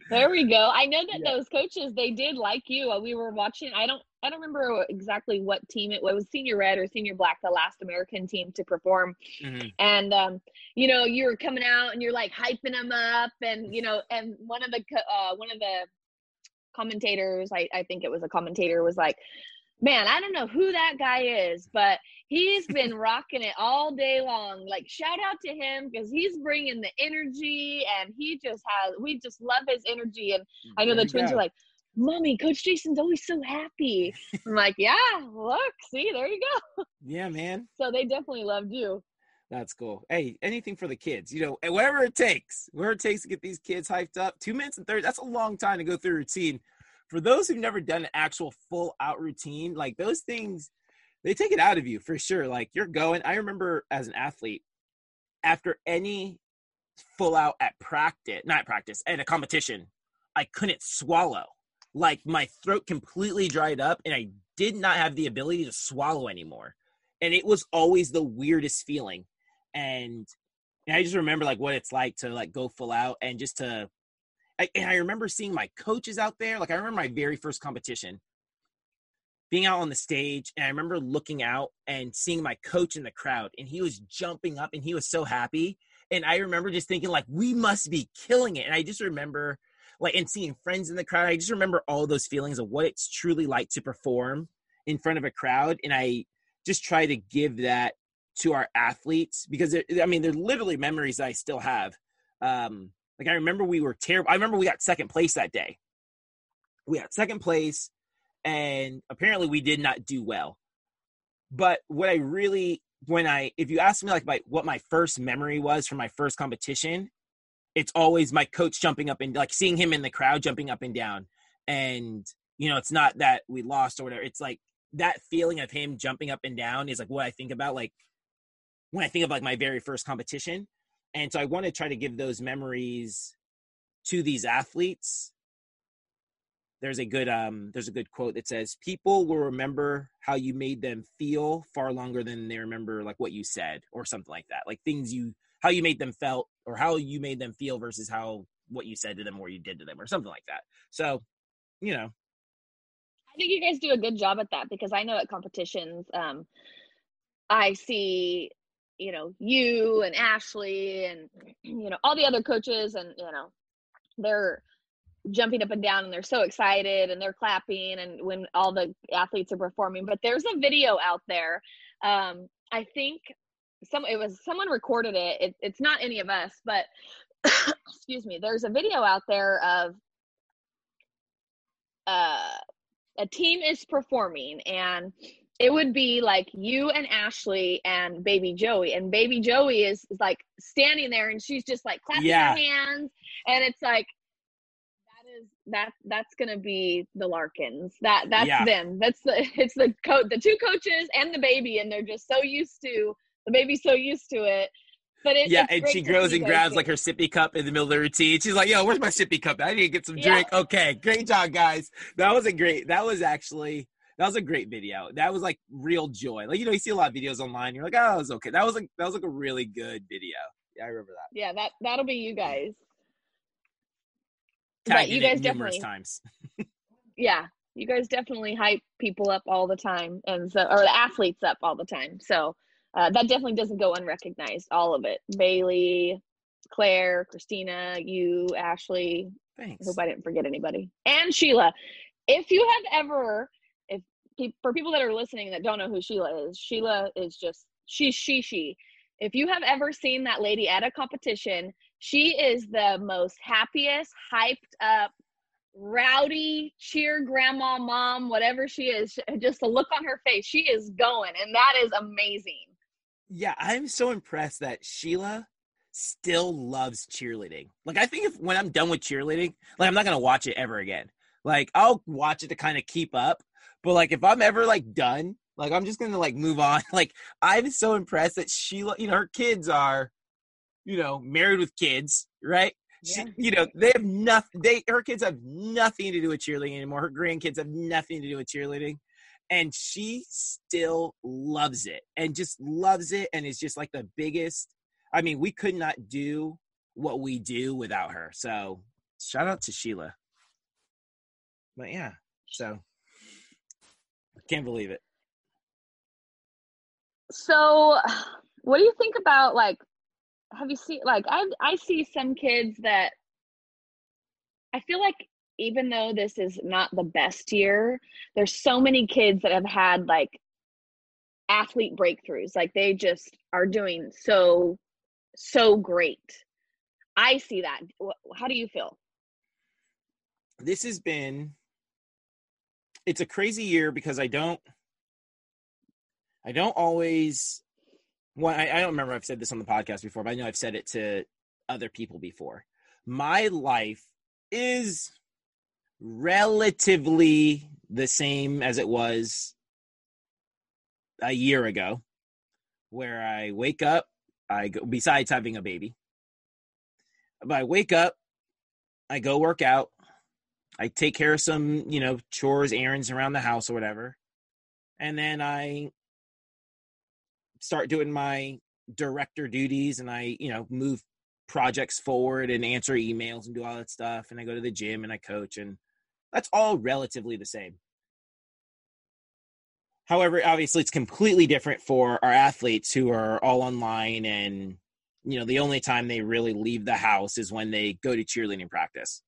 There we go. I know that yeah. those coaches they did like you. We were watching. I don't. I don't remember exactly what team it was. It was Senior Red or Senior Black, the last American team to perform. Mm-hmm. And um, you know, you were coming out and you're like hyping them up, and you know, and one of the uh, one of the commentators, I, I think it was a commentator, was like, "Man, I don't know who that guy is, but he's been rocking it all day long. Like shout out to him because he's bringing the energy and he just has we just love his energy and I know the twins go. are like Mommy, Coach Jason's always so happy. I'm like, yeah, look, see, there you go. Yeah, man. So they definitely loved you. That's cool. Hey, anything for the kids, you know, whatever it takes, whatever it takes to get these kids hyped up. Two minutes and 30, that's a long time to go through routine. For those who've never done an actual full out routine, like those things, they take it out of you for sure. Like you're going. I remember as an athlete, after any full out at practice, not practice, at a competition, I couldn't swallow. Like my throat completely dried up and I did not have the ability to swallow anymore. And it was always the weirdest feeling. And, and I just remember like what it's like to like go full out and just to I, and I remember seeing my coaches out there. Like I remember my very first competition being out on the stage and I remember looking out and seeing my coach in the crowd and he was jumping up and he was so happy. And I remember just thinking like we must be killing it. And I just remember like and seeing friends in the crowd. I just remember all those feelings of what it's truly like to perform in front of a crowd. And I just try to give that to our athletes because I mean they're literally memories I still have. Um, like I remember we were terrible. I remember we got second place that day. We got second place and apparently we did not do well. But what I really when I if you ask me like my what my first memory was from my first competition, it's always my coach jumping up and like seeing him in the crowd jumping up and down. And you know, it's not that we lost or whatever. It's like that feeling of him jumping up and down is like what I think about like when I think of like my very first competition. And so I want to try to give those memories to these athletes. There's a good um there's a good quote that says people will remember how you made them feel far longer than they remember like what you said or something like that. Like things you how you made them felt or how you made them feel versus how what you said to them or you did to them or something like that. So you know. I think you guys do a good job at that because I know at competitions, um, I see, you know, you and Ashley and you know all the other coaches, and you know, they're jumping up and down and they're so excited and they're clapping and when all the athletes are performing. But there's a video out there. Um i think some it was someone recorded it, it it's not any of us but excuse me. There's a video out there of uh a team is performing and it would be like you and Ashley and baby Joey and baby Joey is, is like standing there and she's just like clapping Yeah. her hands and it's like that is, that that's gonna be the Larkins. That that's Yeah. them. That's the it's the coach the two coaches and the baby, and they're just so used to the baby's so used to it. But it, yeah and she goes and grabs like her sippy cup in the middle of the routine she's like yo where's my sippy cup i need to get some Yeah. drink okay great job guys that was a great that was actually that was a great video that was like real joy like you know you see a lot of videos online you're like oh it was okay that was like that was like a really good video yeah i remember that Yeah, that that'll be you guys. Tagged but you guys numerous definitely times yeah, you guys definitely hype people up all the time, and so or the athletes up all the time. So uh, that definitely doesn't go unrecognized. All of it, Bailey, Claire, Christina, you, Ashley. I thanks hope I didn't forget anybody, and Sheila. If you have ever, for people that are listening that don't know who Sheila is, Sheila is just she's she she. If you have ever seen that lady at a competition, she is the most happiest, hyped up, rowdy, cheer grandma, mom, whatever she is. Just the look on her face, she is going, and that is amazing. yeah i'm so impressed that sheila still loves cheerleading like i think if when i'm done with cheerleading like i'm not gonna watch it ever again like i'll watch it to kind of keep up but like if i'm ever like done like i'm just gonna like move on. Like i'm so impressed that sheila you know her kids are you know married with kids right? She, you know they have nothing they her kids have nothing to do with cheerleading anymore. Her grandkids have nothing to do with cheerleading. And she still loves it and just loves it and is just like the biggest. I mean we could not do what we do without her. So shout out to sheila. But yeah so can't believe it So, what do you think about like? Have you seen like I I see some kids that I feel like even though this is not the best year, there's so many kids that have had like athlete breakthroughs. Like they just are doing so so great. I see that. How do you feel? this has been it's a crazy year because i don't i don't always well I, I don't remember i've said this on the podcast before but i know i've said it to other people before. My life is relatively the same as it was a year ago where i wake up i go besides having a baby but I wake up, I go work out, I take care of some, you know, chores, errands around the house or whatever. And then I start doing my director duties and I, you know, move projects forward and answer emails and do all that stuff. And I go to the gym and I coach and that's all relatively the same. However, obviously it's completely different for our athletes who are all online and you know, the only time they really leave the house is when they go to cheerleading practice.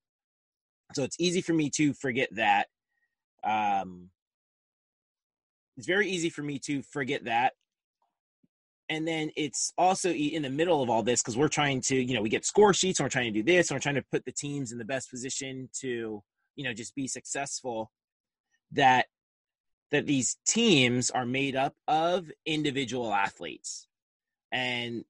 So it's easy for me to forget that. Um, it's very easy for me to forget that. And then it's also in the middle of all this because we're trying to, you know, we get score sheets and we're trying to do this and we're trying to put the teams in the best position to, you know, just be successful. That that these teams are made up of individual athletes. And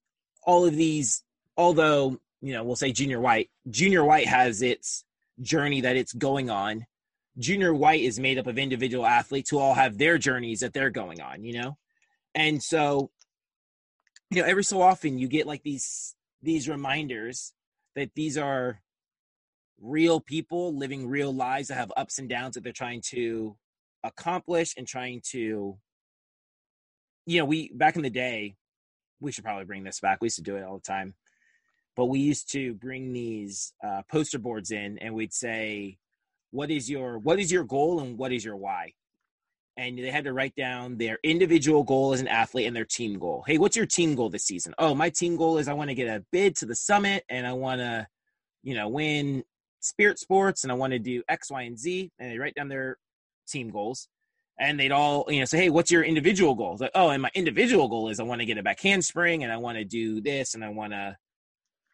all of these, although, you know, we'll say junior white, junior white has its journey that it's going on. Junior white is made up of individual athletes who all have their journeys that they're going on, you know? And so, you know, every so often you get like these these reminders that these are real people living real lives that have ups and downs that they're trying to accomplish and trying to you know we back in the day we should probably bring this back we used to do it all the time but we used to bring these uh, poster boards in and we'd say what is your what is your goal and what is your why? And they had to write down their individual goal as an athlete and their team goal. Hey what's your team goal this season? Oh my team goal is i want to get a bid to the summit and i want to you know win spirit sports and i want to do x y and z. And they write down their team goals and they'd all you know say hey what's your individual goal? Like oh and my individual goal is i want to get a back handspring and i want to do this and i want to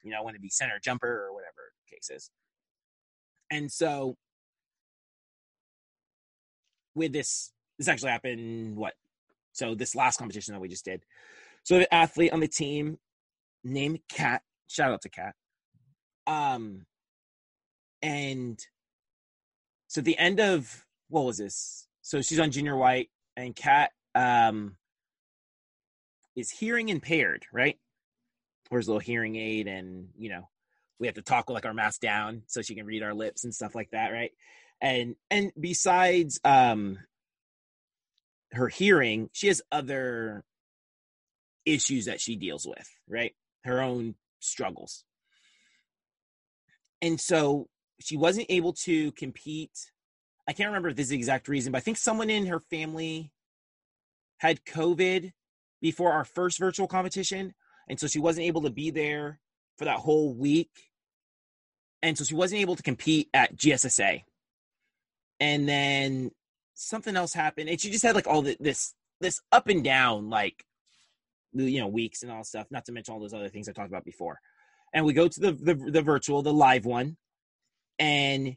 you know i want to be center jumper or whatever the case is and so with this this actually happened what? So this last competition that we just did. So the athlete on the team named Cat. shout out to Cat. um and so the end of what was this? So she's on junior white and Cat um is hearing impaired right wears a little hearing aid and you know we have to talk with like our mask down so she can read our lips and stuff like that right? And and besides um her hearing she has other issues that she deals with right? Her own struggles. And so she wasn't able to compete. I can't remember if this is the exact reason but i think someone in her family had covid before our first virtual competition and so she wasn't able to be there for that whole week. And so she wasn't able to compete at gssa and then something else happened and she just had like all the, this this up and down like you know weeks and all stuff not to mention all those other things i talked about before. And we go to the the, the virtual the live one and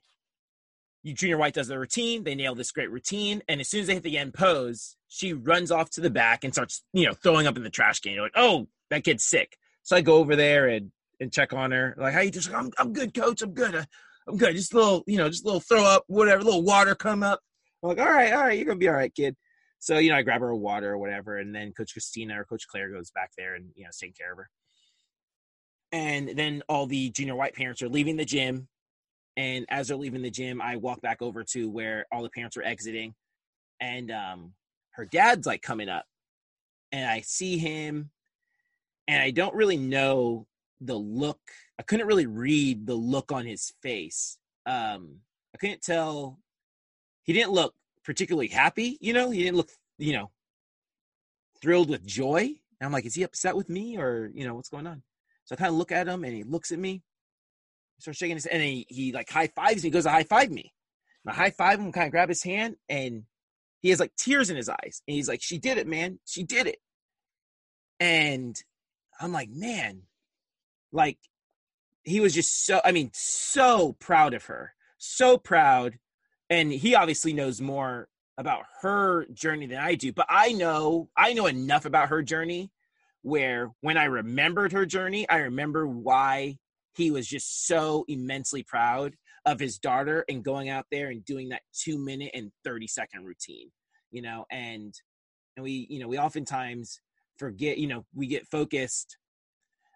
junior white does the routine they nail this great routine and as soon as they hit the end pose she runs off to the back and starts you know throwing up in the trash can. You're like oh that kid's sick. So i go over there and and check on her. Like how you just i'm, I'm good coach. I'm good. I'm good. Just a little you know just a little throw up whatever a little water come up. I'm like, all right, all right, you're gonna be all right, kid. So you know, I grab her a water or whatever, and then Coach Christina or Coach Claire goes back there and you know, taking care of her. And then all the junior white parents are leaving the gym, and as they're leaving the gym, I walk back over to where all the parents are exiting, and um, her dad's like coming up, and I see him, and I don't really know the look. I couldn't really read the look on his face. Um, I couldn't tell he didn't look particularly happy, you know, he didn't look, you know, thrilled with joy. And I'm like, is he upset with me or, you know, what's going on? So I kind of look at him and he looks at me, starts shaking his and he, he like high fives me, he goes to high five me. And I high five him, kind of grab his hand, and he has like tears in his eyes. And he's like, She did it, man. She did it. And I'm like, man, like he was just so, I mean, so proud of her. So proud and he obviously knows more about her journey than I do, but I know I know enough about her journey where when I remembered her journey, I remember why he was just so immensely proud of his daughter and going out there and doing that 2 minute and 30 second routine, you know, and and we, you know, we oftentimes forget, you know, we get focused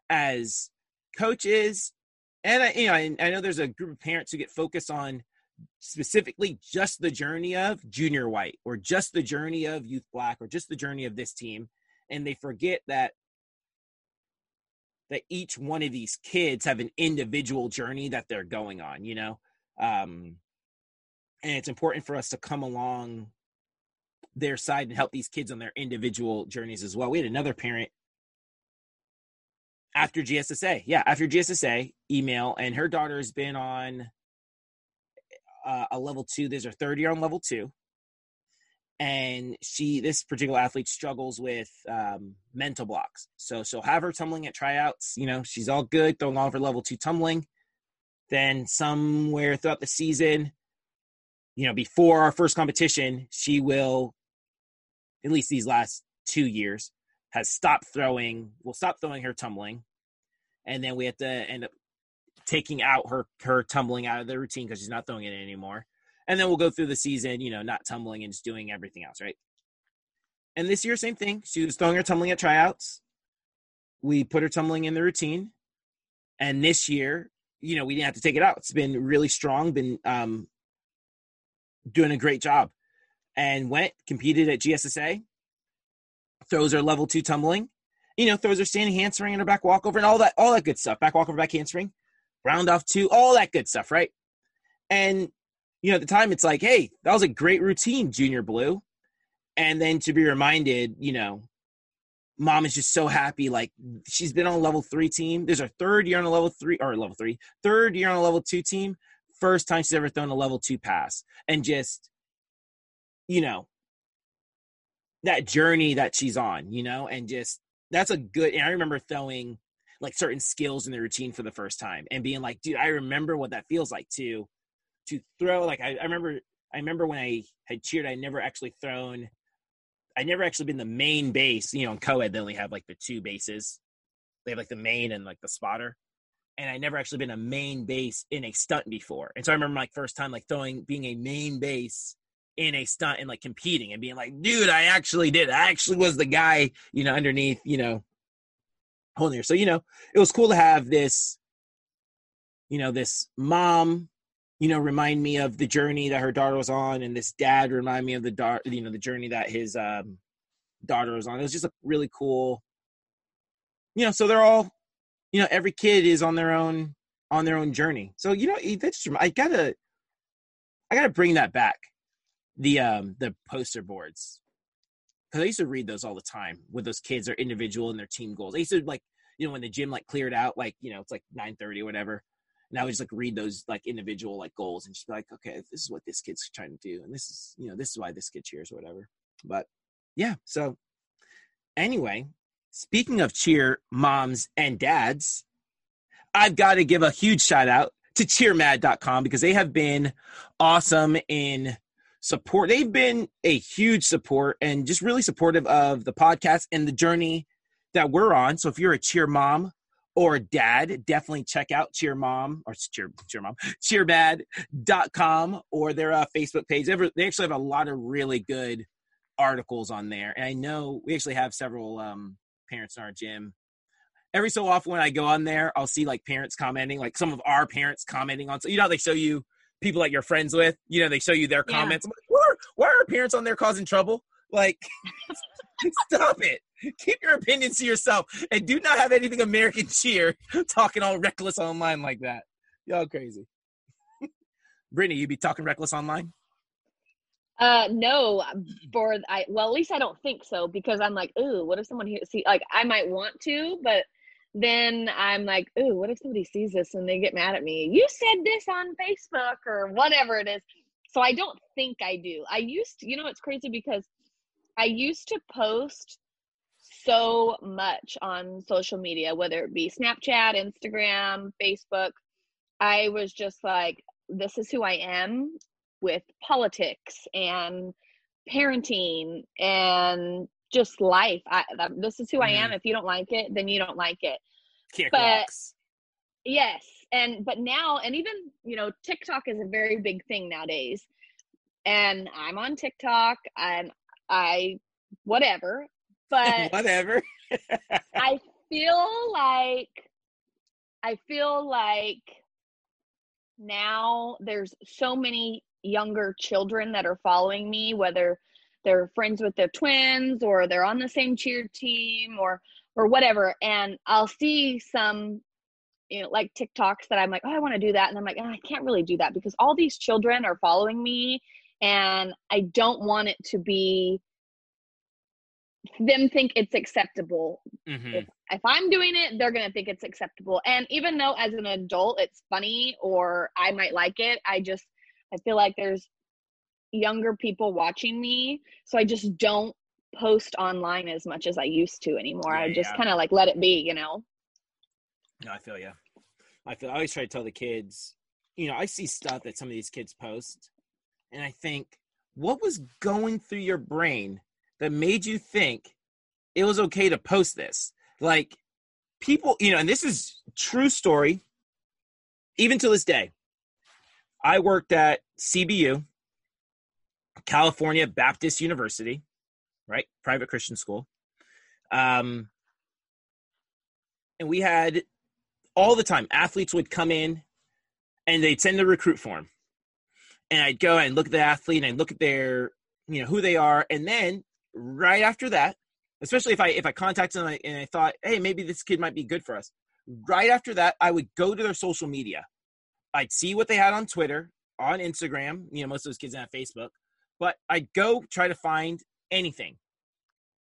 as coaches. And I, you know, I, know there's a group of parents who get focused on specifically just the journey of junior white or just the journey of youth black or just the journey of this team. And they forget that that each one of these kids have an individual journey that they're going on you know? Um and it's important for us to come along their side and help these kids on their individual journeys as well. We had another parent after gssa yeah after gssa email and her daughter has been on uh, a level two there's her third year on level two. And she this particular athlete struggles with um, mental blocks. So she'll have her tumbling at tryouts you know she's all good throwing all of her level two tumbling. Then somewhere throughout the season you know before our first competition she will at least these last two years has stopped throwing will stop throwing her tumbling and then we have to end up taking out her her tumbling out of the routine because she's not throwing it anymore and then we'll go through the season, you know, not tumbling and just doing everything else, right? And this year, same thing. She was throwing her tumbling at tryouts. We put her tumbling in the routine. And this year, you know, we didn't have to take it out. It's been really strong, been um, doing a great job. And went, competed at GSSA, throws her level two tumbling, you know, throws her standing handspring and her back walkover and all that, all that good stuff. Back walkover, back handspring, round off two, all that good stuff, right? And you know, at the time it's like, hey, that was a great routine, Junior Blue. And then to be reminded, you know, mom is just so happy. Like she's been on a level three team. There's her third year on a level three or level three, third year on a level two team. First time she's ever thrown a level two pass. And just, you know, that journey that she's on, you know, and just that's a good and I remember throwing like certain skills in the routine for the first time and being like, dude, I remember what that feels like to to throw like I, I remember I remember when I had cheered I never actually thrown I never actually been the main base you know in co-ed they only have like the two bases. They have like the main and like the spotter. And I never actually been a main base in a stunt before. And so I remember my first time like throwing being a main base in a stunt and like competing and being like dude I actually did I actually was the guy you know underneath you know holding here so you know it was cool to have this you know this mom you know, remind me of the journey that her daughter was on, and this dad remind me of the daughter, you know, the journey that his um, daughter was on. It was just a really cool, you know. So they're all, you know, every kid is on their own on their own journey. So you know, that's I gotta, I gotta bring that back, the um the poster boards, because I used to read those all the time with those kids, their individual and their team goals. I used to like, you know, when the gym like cleared out, like you know, it's like nine thirty or whatever and I would just like read those like individual like goals and just be like, okay, this is what this kid's trying to do, and this is you know this is why this kid cheers or whatever. But yeah, so anyway, speaking of cheer moms and dads, I've got to give a huge shout out to cheermad.com because they have been awesome in support. They've been a huge support and just really supportive of the podcast and the journey that we're on. So if you're a cheer mom or dad, definitely check out Cheer Mom or Cheer Cheer Mom, cheermad.com or their uh, Facebook page. They actually have a lot of really good articles on there. And I know we actually have several um, parents in our gym. Every so often when I go on there, I'll see like parents commenting, like some of our parents commenting on. So you know, they show you people that you're friends with. You know, they show you their comments. Yeah. Like, why, are, why are parents on there causing trouble? Like, stop it. keep your opinions to yourself and do not have anything American cheer talking all reckless online like that. Y'all crazy. Brittany, you be talking reckless online? Uh, no, for I well, at least I don't think so because I'm like, ooh, what if someone here see like I might want to, but then I'm like, ooh, what if somebody sees this and they get mad at me? You said this on Facebook or whatever it is. So I don't think I do. I used to, you know, it's crazy because I used to post so much on social media, whether it be Snapchat, Instagram, Facebook. I was just like, this is who I am with politics and parenting and just life. I, this is who mm-hmm. I am. If you don't like it, then you don't like it. Kick but rocks. yes, and but now, and even you know, TikTok is a very big thing nowadays. And I'm on TikTok, and I whatever but whatever. I feel like I feel like now there's so many younger children that are following me, whether they're friends with their twins or they're on the same cheer team or or whatever. And I'll see some you know like TikToks that I'm like, oh, I want to do that, and I'm like, oh, I can't really do that because all these children are following me, and I don't want it to be them think it's acceptable. Mhm. If, if I'm doing it, they're gonna think it's acceptable. And even though as an adult it's funny or I might like it, I just I feel like there's younger people watching me, so I just don't post online as much as I used to anymore. I just yeah. kind of like let it be, you know. No, I feel you. I feel. I always try to tell the kids. You know, I see stuff that some of these kids post, and I think, what was going through your brain that made you think it was okay to post this? Like, people, you know, and this is true story. Even to this day, I worked at CBU, California Baptist University, right, private Christian school. Um, and we had all the time athletes would come in and they'd send the recruit form. And i'd go and look at the athlete and i'd look at their you know who they are. And then right after that especially if i if i contacted them and i thought hey maybe this kid might be good for us right after that i would go to their social media. I'd see what they had on twitter on instagram. You know most of those kids have facebook but i'd go try to find anything.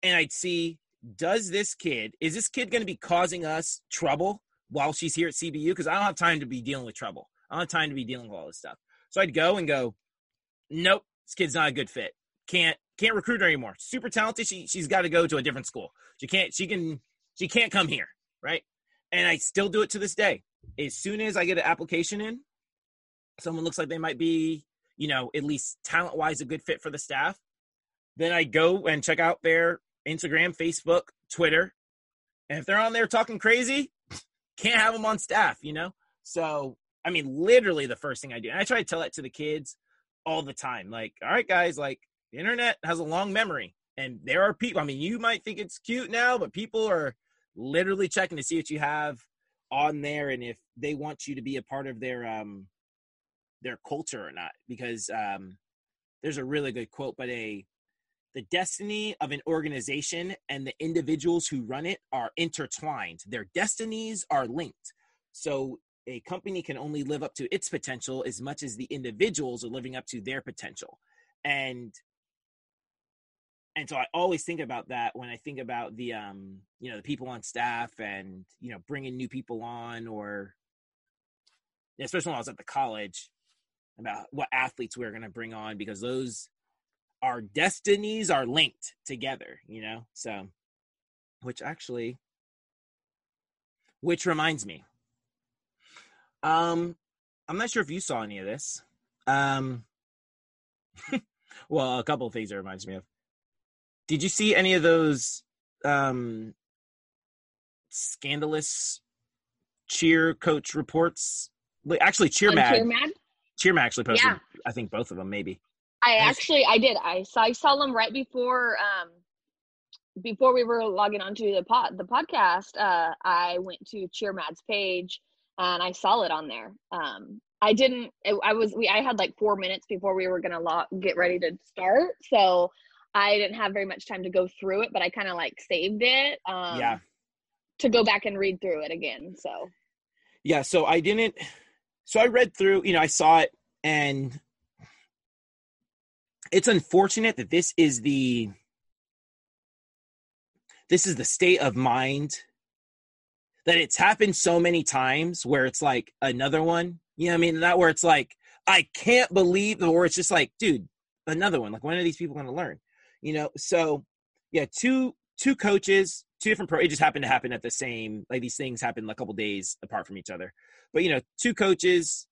And i'd see does this kid is this kid going to be causing us trouble while she's here at cbu because i don't have time to be dealing with trouble. I don't have time to be dealing with all this stuff. So i'd go and go nope this kid's not a good fit. Can't can't recruit her anymore. Super talented. She, she's got to go to a different school. She can't she can she can't come here right? And i still do it to this day. As soon as i get an application in someone looks like they might be you know at least talent wise a good fit for the staff then i go and check out their instagram facebook twitter and if they're on there talking crazy can't have them on staff you know? So i mean literally the first thing i do and i try to tell that to the kids all the time like all right guys like the internet has a long memory and there are people i mean you might think it's cute now but people are literally checking to see what you have on there and if they want you to be a part of their um their culture or not because um there's a really good quote but a the destiny of an organization and the individuals who run it are intertwined. Their destinies are linked. So a company can only live up to its potential as much as the individuals are living up to their potential. And and so i always think about that when i think about the um you know the people on staff and you know bringing new people on or especially when i was at the college about what athletes we are going to bring on because those our destinies are linked together you know? So which actually which reminds me. Um i'm not sure if you saw any of this. Um well a couple of things it reminds me of. Did you see any of those um scandalous cheer coach reports? Like, actually Cheer Mad? Cheer mag actually posted Yeah. i think both of them maybe I actually I did. I saw I saw them right before um before we were logging onto the pod the podcast. Uh I went to Cheer Mad's page and I saw it on there. Um I didn't I was we I had like 4 minutes before we were going to log get ready to start. So I didn't have very much time to go through it, but I kind of like saved it um yeah to go back and read through it again. So yeah so i didn't so i read through you know i saw it and it's unfortunate that this is the this is the state of mind that it's happened so many times where it's like another one you know i mean? Not where it's like i can't believe or it's just like dude another one like when are these people going to learn? You know so yeah two two coaches two different pro it just happened to happen at the same like these things happen a couple days apart from each other. But you know two coaches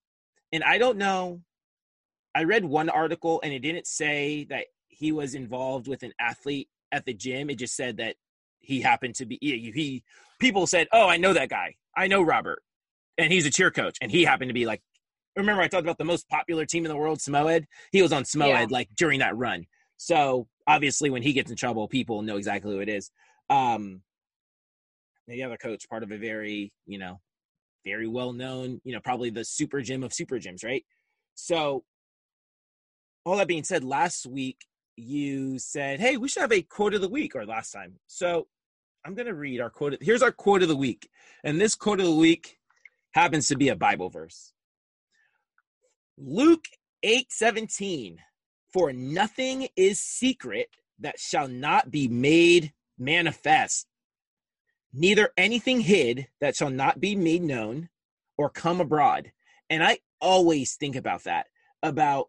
and i don't know i read one article and it didn't say that he was involved with an athlete at the gym. It just said that he happened to be he, he people said oh i know that guy. I know robert. And he's a cheer coach and he happened to be like remember i talked about the most popular team in the world SMOED he was on SMOED Yeah. like during that run. So obviously when he gets in trouble people know exactly who it is um the other coach part of a very you know very well known, you know, probably the super gym of super gyms, right? So, all that being said, last week you said, hey, we should have a quote of the week, or last time. So, I'm going to read our quote. Here's our quote of the week. And this quote of the week happens to be a Bible verse. Luke 8 17. For nothing is secret that shall not be made manifest, neither anything hid that shall not be made known or come abroad. And I always think about that, about,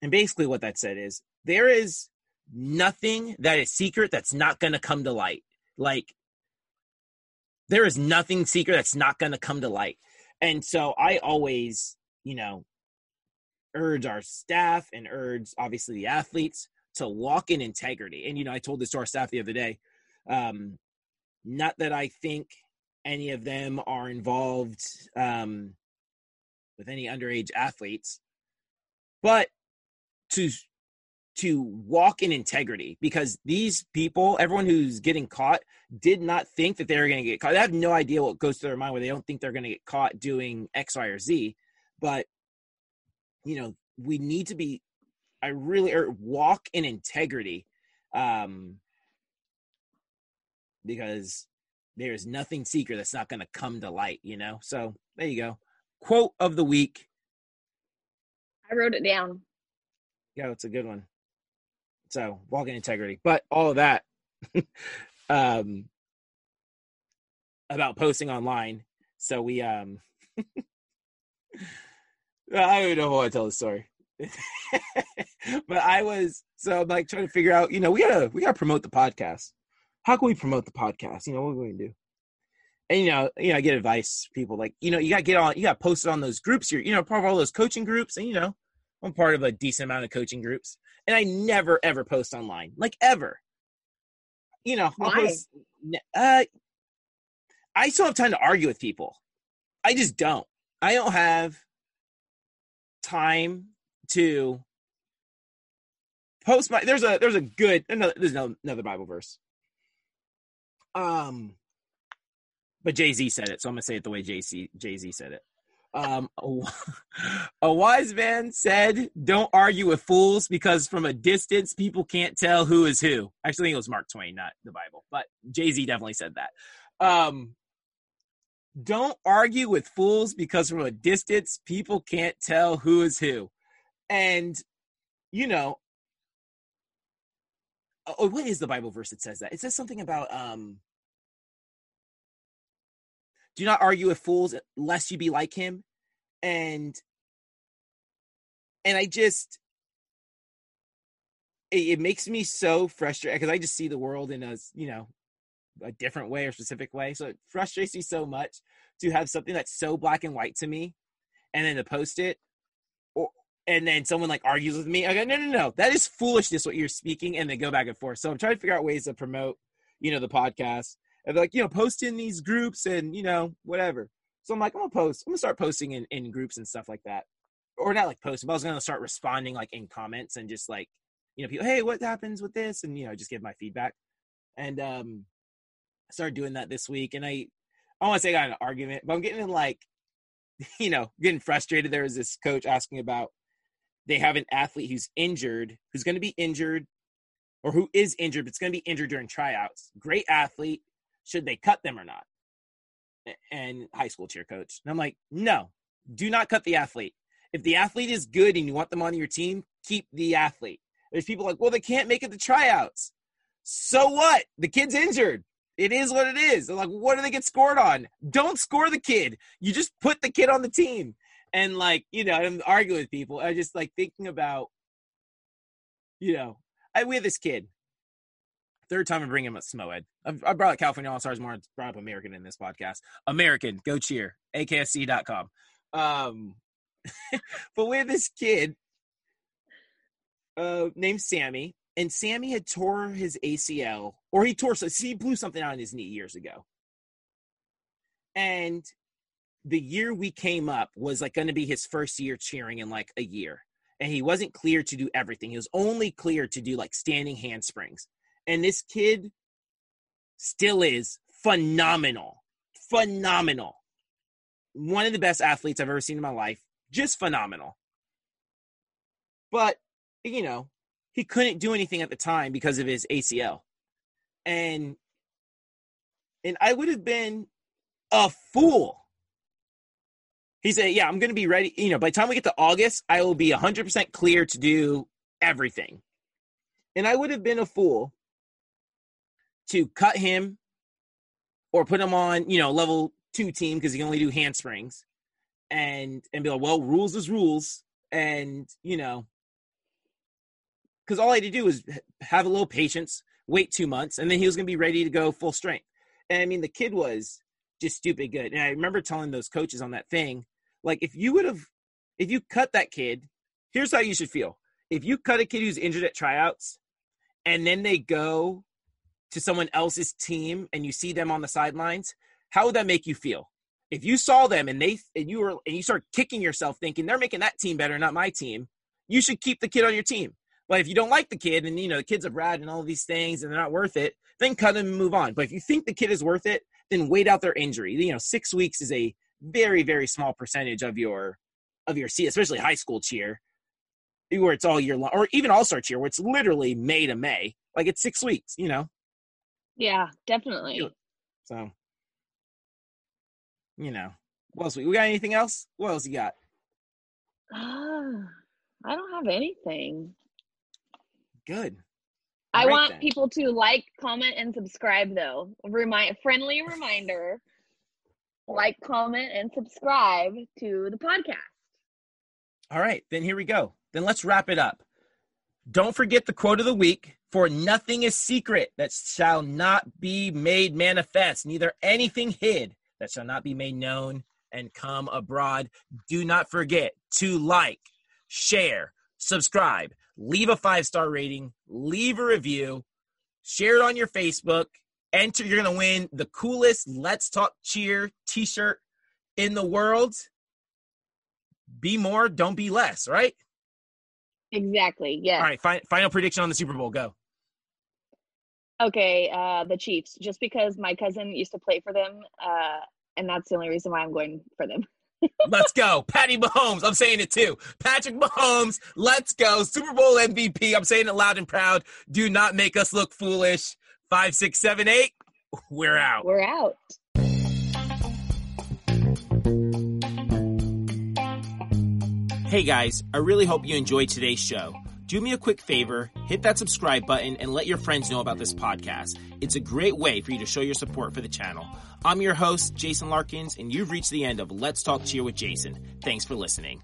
and basically what that said is there is nothing that is secret that's not going to come to light. Like, there is nothing secret that's not going to come to light. And so I always, you know, urge our staff and urge obviously the athletes to walk in integrity. And you know, I told this to our staff the other day. Um, not that I think any of them are involved um, with any underage athletes, but to to walk in integrity because these people, everyone who's getting caught, did not think that they were going to get caught. They have no idea what goes through their mind where they don't think they're going to get caught doing X, Y, or Z. But you know, we need to be I really or walk in integrity. Um because there's nothing secret that's not going to come to light, you know? So there you go. Quote of the week. I wrote it down. Yeah, it's a good one. So walk in integrity. But all of that um about posting online. So we um I don't even know if I tell the story. but I was so I'm like trying to figure out, you know, we gotta we gotta promote the podcast. How can we promote the podcast? You know, what are we gonna do? And you know, you know, I get advice, people like, you know, you gotta get on you gotta post it on those groups. You're, you know, part of all those coaching groups, and you know, I'm part of a decent amount of coaching groups. And I never ever post online. Like ever. You know, Why? post uh I still have time to argue with people. I just don't. I don't have time to post my there's a there's a good another there's no, another bible verse. Um but jay-z said it so i'm gonna say it the way jay-z jay-z said it. Um a, a wise man said don't argue with fools because from a distance people can't tell who is who. Actually i think it was mark twain not the bible but jay-z definitely said that. Um don't argue with fools because from a distance people can't tell who is who and you know oh what is the bible verse that says that? It says something about um do not argue with fools lest you be like him. And and i just it, it makes me so frustrated because i just see the world in a you know a different way or specific way. So it frustrates me so much to have something that's so black and white to me and then to post it and then someone like argues with me i go no no no that is foolishness what you're speaking and they go back and forth. So i'm trying to figure out ways to promote you know the podcast. And they're like you know post in these groups and you know whatever. So i'm like i'm gonna post i'm gonna start posting in, in groups and stuff like that. Or not like posting but i was gonna start responding like in comments and just like you know people hey what happens with this? and you know just give my feedback. And um I started doing that this week and i i want to say i got an argument but i'm getting in like you know getting frustrated. There was this coach asking about they have an athlete who's injured who's going to be injured or who is injured but it's going to be injured during tryouts. Great athlete. Should they cut them or not? And high school cheer coach. And i'm like no do not cut the athlete. If the athlete is good and you want them on your team keep the athlete. There's people like well they can't make it to tryouts. So what? The kid's injured. It is what it is. They're like what do they get scored on? Don't score the kid. You just put the kid on the team and like you know i'm arguing with people i just like thinking about you know i we have this kid. Third time i'm bringing him up smoed I've, brought up california all stars more brought up american in this podcast. American go cheer aksc.com um but we have this kid uh named sammy and sammy had tore his acl or he tore so he blew something out in his knee years ago. And the year we came up was like going to be his first year cheering in like a year and he wasn't clear to do everything he was only clear to do like standing handsprings and this kid still is phenomenal phenomenal one of the best athletes I've ever seen in my life. Just phenomenal. But, you know, he couldn't do anything at the time because of his ACL. And and I would have been a fool. He said, "Yeah, I'm going to be ready, you know, by the time we get to August, I will be 100% clear to do everything." And I would have been a fool to cut him or put him on, you know, level 2 team because he can only do handsprings and and be like, "Well, rules is rules." And, you know, because all I had to do was have a little patience, wait two months, and then he was going to be ready to go full strength. And I mean, the kid was just stupid good. And I remember telling those coaches on that thing, like, if you would have, if you cut that kid, here's how you should feel. If you cut a kid who's injured at tryouts and then they go to someone else's team and you see them on the sidelines, how would that make you feel? If you saw them and they and you were and you start kicking yourself thinking they're making that team better, not my team, you should keep the kid on your team. But if you don't like the kid and you know the kid's a brat and all these things and they're not worth it, then cut him and move on. But if you think the kid is worth it, then wait out their injury. You know, six weeks is a very very small percentage of your of your season, especially high school cheer, where it's all year long, or even all star cheer, where it's literally May to May. Like it's six weeks. You know. Yeah, definitely. So, you know, what else? We, we got anything else? What else you got? Ah, I don't have anything. Good. I right, want then. people to like, comment, and subscribe though. Remind friendly reminder. Like, comment, and subscribe to the podcast. All right, then here we go. Then let's wrap it up. Don't forget the quote of the week for nothing is secret that shall not be made manifest, neither anything hid that shall not be made known and come abroad. Do not forget to like, share, subscribe, leave a five star rating, leave a review, share it on your Facebook. Enter, you're to win the coolest Let's Talk Cheer t shirt in the world. Be more, don't be less, right? Exactly. Yeah. All right, fi- final prediction on the Super Bowl. Go. Okay. Uh, the Chiefs, just because my cousin used to play for them, uh, and that's the only reason why I'm going for them. Let's go. Patty Mahomes. I'm saying it too. Patrick Mahomes. Let's go. Super Bowl MVP. I'm saying it loud and proud. Do not make us look foolish. Five, six, seven, eight. We're out. We're out. Hey guys, I really hope you enjoyed today's show. Do me a quick favor, hit that subscribe button and let your friends know about this podcast. It's a great way for you to show your support for the channel. I'm your host, Jason Larkins, and you've reached the end of Let's Talk Cheer with Jason. Thanks for listening.